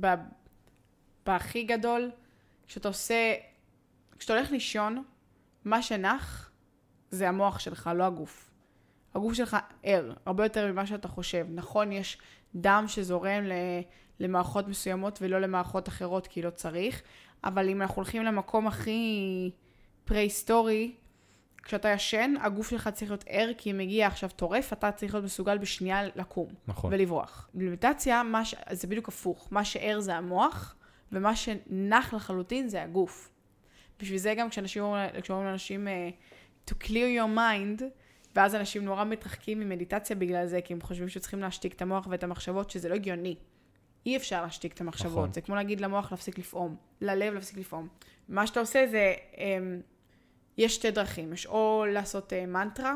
B: ב, בהכי גדול, כשאתה עושה, כשאתה הולך לישון, מה שנח זה המוח שלך, לא הגוף. הגוף שלך ער, הרבה יותר ממה שאתה חושב. נכון, יש דם שזורם למערכות מסוימות ולא למערכות אחרות, כי לא צריך, אבל אם אנחנו הולכים למקום הכי פרה-היסטורי, כשאתה ישן, הגוף שלך צריך להיות ער, כי אם מגיע עכשיו טורף, אתה צריך להיות מסוגל בשנייה לקום.
A: נכון.
B: ולברוח. במדיטציה, מה ש... זה בדיוק הפוך. מה שער זה המוח, ומה שנח לחלוטין זה הגוף. בשביל זה גם כשאנשים אומרים, לאנשים אה, to clear your mind, ואז אנשים נורא מתרחקים ממדיטציה בגלל זה, כי הם חושבים שצריכים להשתיק את המוח ואת המחשבות, שזה לא הגיוני. אי אפשר להשתיק את המחשבות.
A: נכון.
B: זה כמו להגיד למוח להפסיק לפעום, ללב להפסיק לפעום. מה שאתה עושה זה, אמ, יש שתי דרכים. יש או לעשות אה, מנטרה,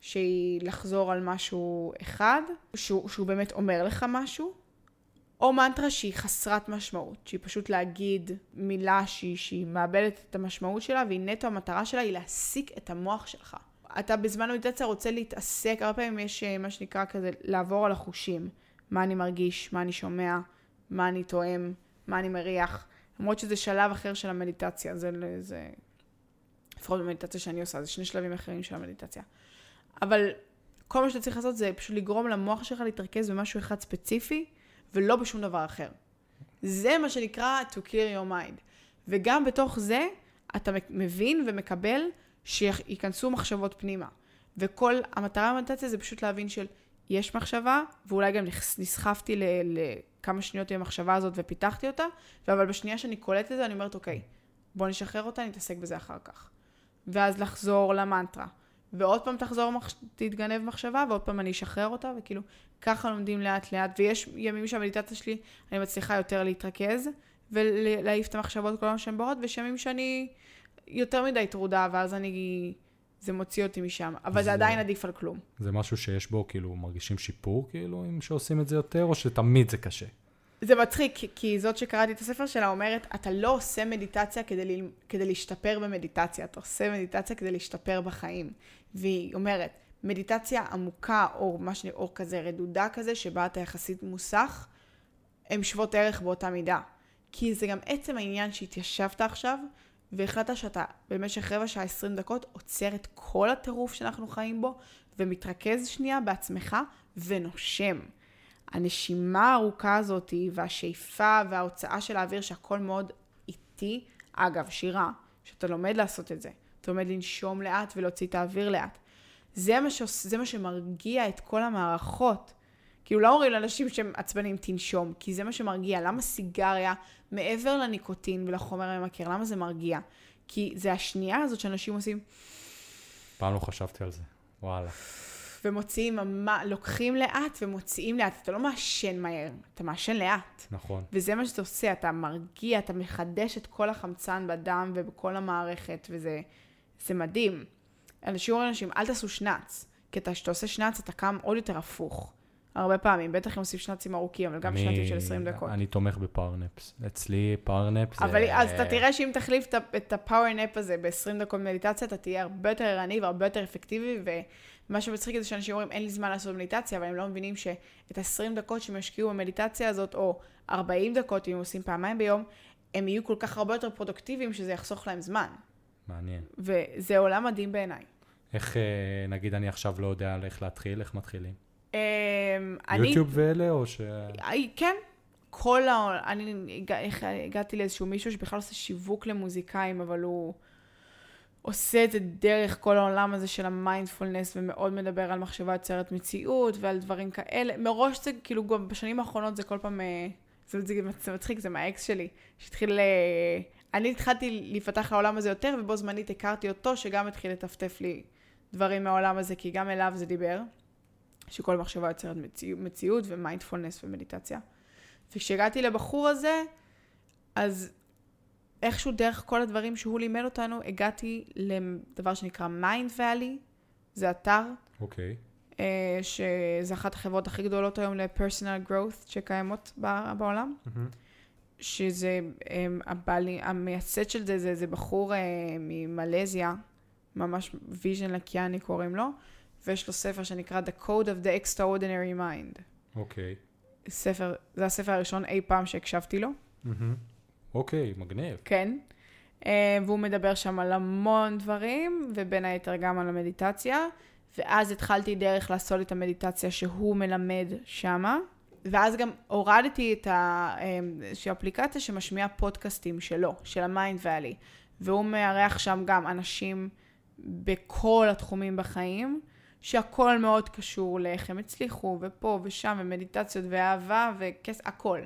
B: שהיא לחזור על משהו אחד, שהוא, שהוא באמת אומר לך משהו, או מנטרה שהיא חסרת משמעות, שהיא פשוט להגיד מילה שהיא, שהיא מאבדת את המשמעות שלה, והיא נטו המטרה שלה היא להסיק את המוח שלך. אתה בזמן מדיטציה רוצה להתעסק, הרבה פעמים יש אה, מה שנקרא כזה לעבור על החושים. מה אני מרגיש, מה אני שומע, מה אני טועם, מה אני מריח. למרות שזה שלב אחר של המדיטציה, זה, זה לפחות במדיטציה שאני עושה, זה שני שלבים אחרים של המדיטציה. אבל כל מה שאתה צריך לעשות זה פשוט לגרום למוח שלך להתרכז במשהו אחד ספציפי, ולא בשום דבר אחר. זה מה שנקרא to clear your mind. וגם בתוך זה, אתה מבין ומקבל שייכנסו מחשבות פנימה. וכל המטרה במדיטציה זה פשוט להבין של יש מחשבה, ואולי גם נסחפתי לכמה שניות עם המחשבה הזאת ופיתחתי אותה, אבל בשנייה שאני קולטת את זה, אני אומרת, אוקיי, בוא נשחרר אותה, נתעסק בזה אחר כך. ואז לחזור למנטרה. ועוד פעם תחזור. תתגנב מחשבה, ועוד פעם אני אשחרר אותה, וכאילו, ככה לומדים לאט לאט, ויש ימים שהמדיטציה שלי, אני מצליחה יותר להתרכז, ולהעיף את המחשבות כל הזמן שהן באות, ויש ימים שאני יותר מדי טרודה, ואז אני... זה מוציא אותי משם, אבל זה
A: זה-
B: עדיין עדיף על כלום.
A: זה משהו שיש בו, כאילו, מרגישים שיפור, כאילו, אם שעושים את זה יותר, או שתמיד זה קשה?
B: זה מצחיק, כי, זאת שקראתי את הספר שלה אומרת, אתה לא עושה מדיטציה כדי, ל, כדי להשתפר במדיטציה, אתה עושה מדיטציה כדי להשתפר בחיים. והיא אומרת, מדיטציה עמוקה, או שאני, או כזה רדודה כזה, שבה אתה יחסית מוסך, הן שוות ערך באותה מידה. כי זה גם עצם העניין שהתיישבת עכשיו, והחלטת שאתה במשך רבע שעה, 20 דקות, עוצר את כל הטירוף שאנחנו חיים בו, ומתרכז שנייה בעצמך, ונושם. הנשימה הארוכה הזאת, והשאיפה וההוצאה של האוויר, שהכל מאוד איטי, אגב, שירה, שאתה לומד לעשות את זה. אתה לומד לנשום לאט ולהוציא את האוויר לאט. זה מה, שעוש... זה מה שמרגיע את כל המערכות. כאילו לא אומרים לאנשים שהם עצבנים תנשום, כי זה מה שמרגיע. למה סיגריה, מעבר לניקוטין ולחומר הממכר, למה זה מרגיע? כי זה השנייה הזאת שאנשים עושים,
A: פעם לא חשבתי על זה. וואלה.
B: ומוציאים, לוקחים לאט ומוציאים לאט. אתה לא מעשן מהר, אתה מעשן לאט.
A: נכון.
B: וזה מה שאתה עושה, אתה מרגיע, אתה מחדש את כל החמצן בדם ובכל המערכת, וזה זה מדהים. אנשים אומרים לאנשים, אל תעשו שנץ, כי אתה- כשאתה עושה שנץ אתה קם עוד יותר הפוך. הרבה פעמים, בטח אם עושים שנ״צים ארוכים, אבל גם
A: אני-
B: שנ״צים של 20 דקות.
A: אני תומך ב power naps. אצלי power nap זה...
B: אבל אז אתה תראה שאם תחליף את ה- את ה power nap הזה ב-20 דקות מדיטציה, אתה תהיה הרבה יותר ערני והרבה יותר אפקטיבי, ומה שמצחיק זה שאנשים אומרים, אין לי זמן לעשות מדיטציה, אבל הם לא מבינים שאת ה-20 דקות שהם ישקיעו במדיטציה הזאת, או 40 דקות, אם הם עושים פעמיים ביום, הם יהיו כל כך הרבה יותר פרודוקטיביים, שזה יחסוך להם זמן.
A: מעניין.
B: וזה עולם מדהים בעיניי.
A: איך, אה, נגיד, אני עכשיו לא יודע איך להתחיל, איך מתחילים?
B: אמ.
A: יוטיוב ואלה, או ש...
B: כן, כל ה... אני הגעתי לאיזשהו מישהו שבכלל עושה שיווק למוזיקאים, אבל הוא עושה את זה דרך כל העולם הזה של המיינדפולנס, ומאוד מדבר על מחשבה יוצרת מציאות ועל דברים כאלה. מראש זה, כאילו, גם בשנים האחרונות זה כל פעם... אה, זה, זה, זה מצחיק, זה מהאקס שלי, שהתחיל... אה, אני התחלתי להיפתח לעולם הזה יותר, ובו זמנית הכרתי אותו, שגם התחיל לטפטף לי דברים מהעולם הזה, כי גם אליו זה דיבר. שכל מחשבה יוצרת מציאות, מציאות ומיינדפולנס ומדיטציה. וכשהגעתי לבחור הזה, אז איכשהו דרך כל הדברים שהוא לימד אותנו, הגעתי לדבר שנקרא Mindvalley, זה אתר,
A: אוקיי.
B: אה, שזה אחת החברות הכי גדולות היום ל-personal growth שקיימות בעולם. שזה, הם, הבעלי, המייסד של זה, זה, זה בחור אה, ממלזיה, ממש Vishen Lakhiani קוראים לו, ויש לו ספר שנקרא The Code of the Extraordinary Mind.
A: אוקיי.
B: ספר, זה הספר הראשון אי פעם שהקשבתי לו.
A: אוקיי, מגניב.
B: כן. אה, והוא מדבר שם על המון דברים, ובין היתר גם על המדיטציה. ואז התחלתי דרך לעשות את המדיטציה שהוא מלמד שמה. ואז גם הורדתי את אה, איזושהי אפליקציה שמשמיעה פודקאסטים שלו, של ה Mindvalley. והוא מארח שם גם אנשים בכל התחומים בחיים, שהכל מאוד קשור לאיך הם הצליחו, ופה ושם, ומדיטציות ואהבה וכס... הכל.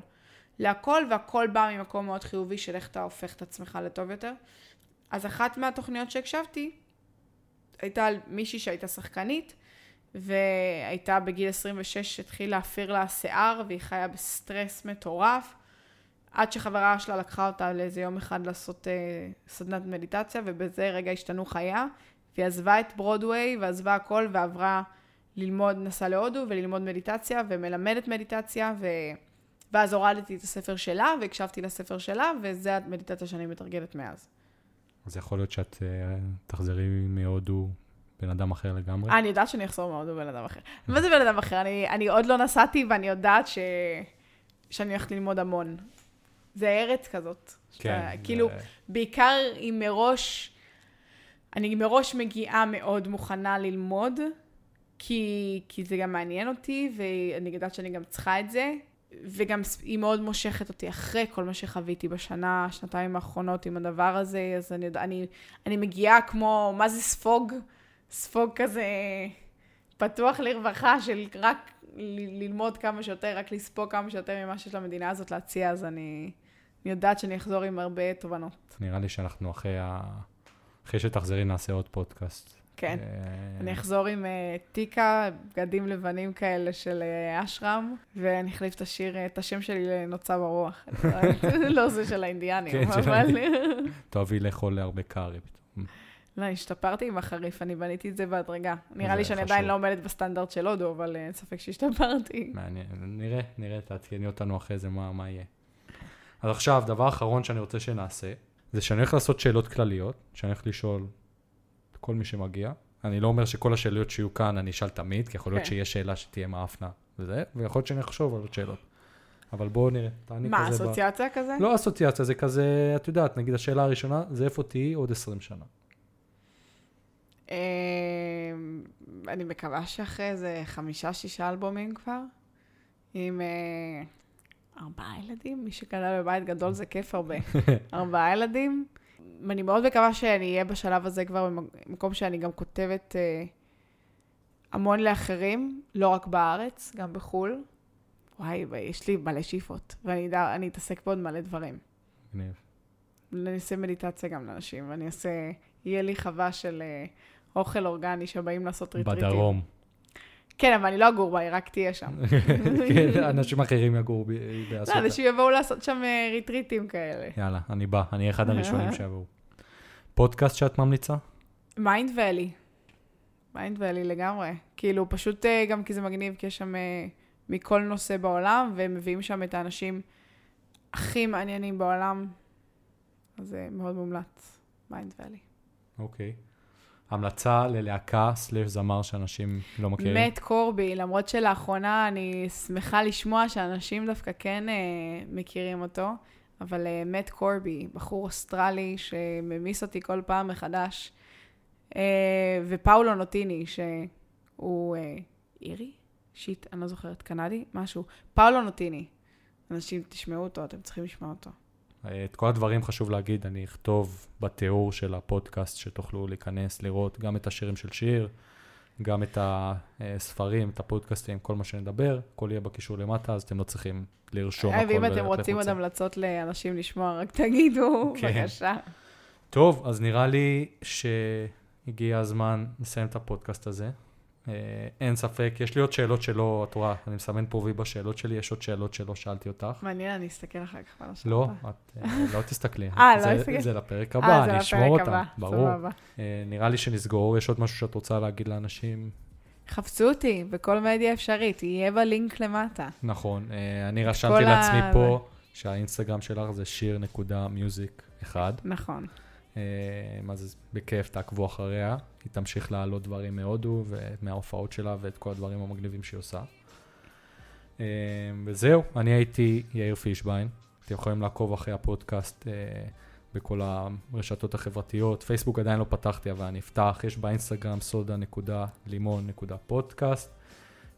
B: להכל, והכל בא ממקום מאוד חיובי של איך אתה הופך את עצמך לטוב יותר. אז אחת מהתוכניות שהקשבתי, הייתה על מישהי שהייתה שחקנית, והייתה בגיל 26, התחיל להפיר לה שיער, והיא חיה בסטרס מטורף, עד שחברה שלה לקחה אותה לאיזה יום אחד לעשות אה, סדנת מדיטציה, ובזה רגע השתנו חייה, והיא עזבה את ברודוויי, ועזבה הכל, ועברה ללמוד, נסעה להודו, וללמוד מדיטציה, ומלמדת מדיטציה, ו... ואז הורדתי את הספר שלה, והקשבתי לספר שלה, וזה המדיטציה שאני מתרגלת מאז.
A: אז יכול להיות שאת אה, תחזרי מהודו בן אדם אחר לגמרי?
B: אני יודעת שאני אחזור מאוד בבן אדם אחר. מה זה בן אדם אחר? אני, אני עוד לא נסעתי, ואני יודעת ש... שאני הולכת ללמוד המון. זה ארץ כזאת. שאתה-
A: כן.
B: כאילו,
A: זה-
B: בעיקר אם מראש, אני מראש מגיעה מאוד מוכנה ללמוד, כי, כי זה גם מעניין אותי, ואני יודעת שאני גם צריכה את זה, וגם היא מאוד מושכת אותי אחרי כל מה שחוויתי בשנה, שנתיים האחרונות עם הדבר הזה, אז אני, אני, אני מגיעה כמו, מה זה ספוג? ספוג כזה פתוח לרווחה של רק ל- ללמוד כמה שיותר, רק לספוג כמה שיותר ממה שיש למדינה הזאת להציע, אז אני, אני יודעת שאני אחזור עם הרבה תובנות.
A: נראה לי שאנחנו אחרי ה... אחרי שתחזרי נעשה עוד פודקאסט.
B: כן.
A: אה,
B: אני אחזור עם אה, טיקה, בגדים לבנים כאלה של אה, אשרם, ואני אחליף את השיר, את השם שלי לנוצה ברוח. לא זה של האינדיאנים,
A: כן,
B: אבל...
A: תאהבי לאכול הרבה קארי. פתאום.
B: לא, השתפרתי עם החריף, אני בניתי את זה בהדרגה. נראה לי שאני. עדיין לא עומדת בסטנדרט של הודו, אבל אין ספק שהשתפרתי.
A: מעניין, נראה, נראה, תעדכני אותנו אחרי זה מה יהיה. אז עכשיו, דבר אחרון שאני רוצה שנעשה, זה שאני הולך לעשות שאלות כלליות, שאני הולך לשאול את כל מי שמגיע. אני לא אומר שכל השאלות שיהיו כאן אני אשאל תמיד, כי יכול להיות
B: כן.
A: שיש שאלה שתהיה מאפנה וזה, ויכול להיות שאני אחשוב על עוד שאלות. אבל בואו נראה, תעני
B: מה,
A: כזה... ב-
B: אסוציאציה כזה?
A: לא אסוציאציה, זה כזה, את יודעת, נגיד השאלה הראשונה, זה איפה תהיי עוד 20 שנה.
B: אה, אני מקווה שאחרי איזה חמישה-שישה אלבומים כבר, עם אה, ארבעה ילדים, מי שגדל בבית גדול זה כיף הרבה. ארבעה ילדים. אני מאוד מקווה שאני אהיה בשלב הזה כבר במקום שאני גם כותבת אה, המון לאחרים, לא רק בארץ, גם בחו"ל. וואי, יש לי מלא שאיפות, ואני אתעסק בעוד מלא דברים.
A: מגניב.
B: אני אעשה מדיטציה גם לאנשים, ואני אעשה, יהיה לי חווה של אה, אוכל אורגני שבאים לעשות ריטריטים.
A: בדרום.
B: כן, אבל אני לא אגור בה, היא רק תהיה שם.
A: כן, אנשים אחרים יגורו ב-
B: לא,
A: באסותא.
B: אנשים יבואו לעשות שם אה, ריטריטים כאלה.
A: יאללה, אני בא, אני אהיה אחד הראשונים שיבואו. פודקאסט שאת ממליצה?
B: Mindvalley. Mindvalley לגמרי. כאילו, פשוט אה, גם כי זה מגניב, כי יש שם אה, מכל נושא בעולם, והם מביאים שם את האנשים הכי מעניינים בעולם. אז זה מאוד מומלץ, מיינד ואלי.
A: אוקיי. המלצה ללהקה slash זמר שאנשים לא מכירים?
B: מאט קורבי, למרות שלאחרונה אני שמחה לשמוע שאנשים דווקא כן אה, מכירים אותו, אבל אה, מת קורבי, בחור אוסטרלי שממיס אותי כל פעם מחדש, אה, ופאולו נוטיני, שהוא אה, אירי? שיט, אני לא זוכרת, קנדי? משהו. פאולו נוטיני. אנשים, תשמעו אותו, אתם צריכים לשמוע אותו.
A: אה, את כל הדברים חשוב להגיד, אני אכתוב בתיאור של הפודקאסט שתוכלו להיכנס, לראות גם את השירים של שיר, גם את הספרים, את הפודקאסטים, כל מה שנדבר, הכל יהיה בקישור למטה, אז אתם לא צריכים לרשום
B: אה,
A: הכל.
B: ואם אתם רוצים עוד. המלצות לאנשים לשמוע, רק תגידו,
A: כן.
B: בבקשה.
A: טוב, אז נראה לי שהגיע הזמן לסיים את הפודקאסט הזה. אה, אין ספק, יש לי עוד שאלות שלא, את רואה, אני מסמן פה וי בשאלות שלי, יש עוד שאלות שלא שאלתי אותך.
B: מעניין, אני אסתכל אחר כך על השאלה.
A: לא, את אה, לא תסתכלי.
B: אה, לא אסתכל?
A: זה לפרק
B: אה,
A: הבא, אני אשמור אותם,
B: הבא,
A: ברור. אה, נראה לי שנסגור, יש עוד משהו שאת רוצה להגיד לאנשים?
B: חפשו אותי בכל מדיה אפשרית, יהיה בלינק למטה.
A: נכון, אני רשמתי לעצמי פה שהאינסטגרם שלך זה שיר נקודה מיוזיק אחד.
B: נכון.
A: אה, אז בכיף תעקבו אחריה, היא תמשיך להעלות דברים מהודו ומההופעות שלה ואת כל הדברים המגניבים שהיא עושה. אה, וזהו, אני הייתי יאיר פישביין, אתם יכולים לעקוב אחרי הפודקאסט אה, בכל הרשתות החברתיות, פייסבוק עדיין לא פתחתי אבל אני אפתח, יש באינסטגרם סודה נקודה לימון נקודה פודקאסט.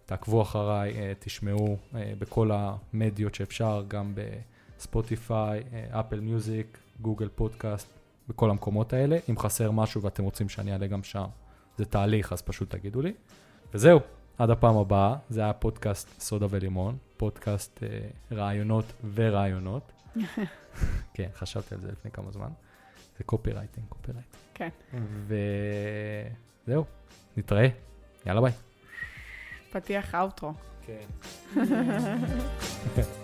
A: תעקבו אחריי, אה, תשמעו אה, בכל המדיות שאפשר, גם בספוטיפיי, אה, Apple Music, Google Podcast, בכל המקומות האלה. אם חסר משהו ואתם רוצים שאני אעלה גם שם, זה תהליך, אז פשוט תגידו לי. וזהו, עד הפעם הבאה, זה היה פודקאסט סודה ולימון, פודקאסט אה, רעיונות ורעיונות. כן, חשבתי על זה לפני כמה זמן. זה קופירייטינג, קופירייטינג.
B: כן.
A: וזהו, נתראה, יאללה ביי.
B: פתיח אאוטרו.
A: כן.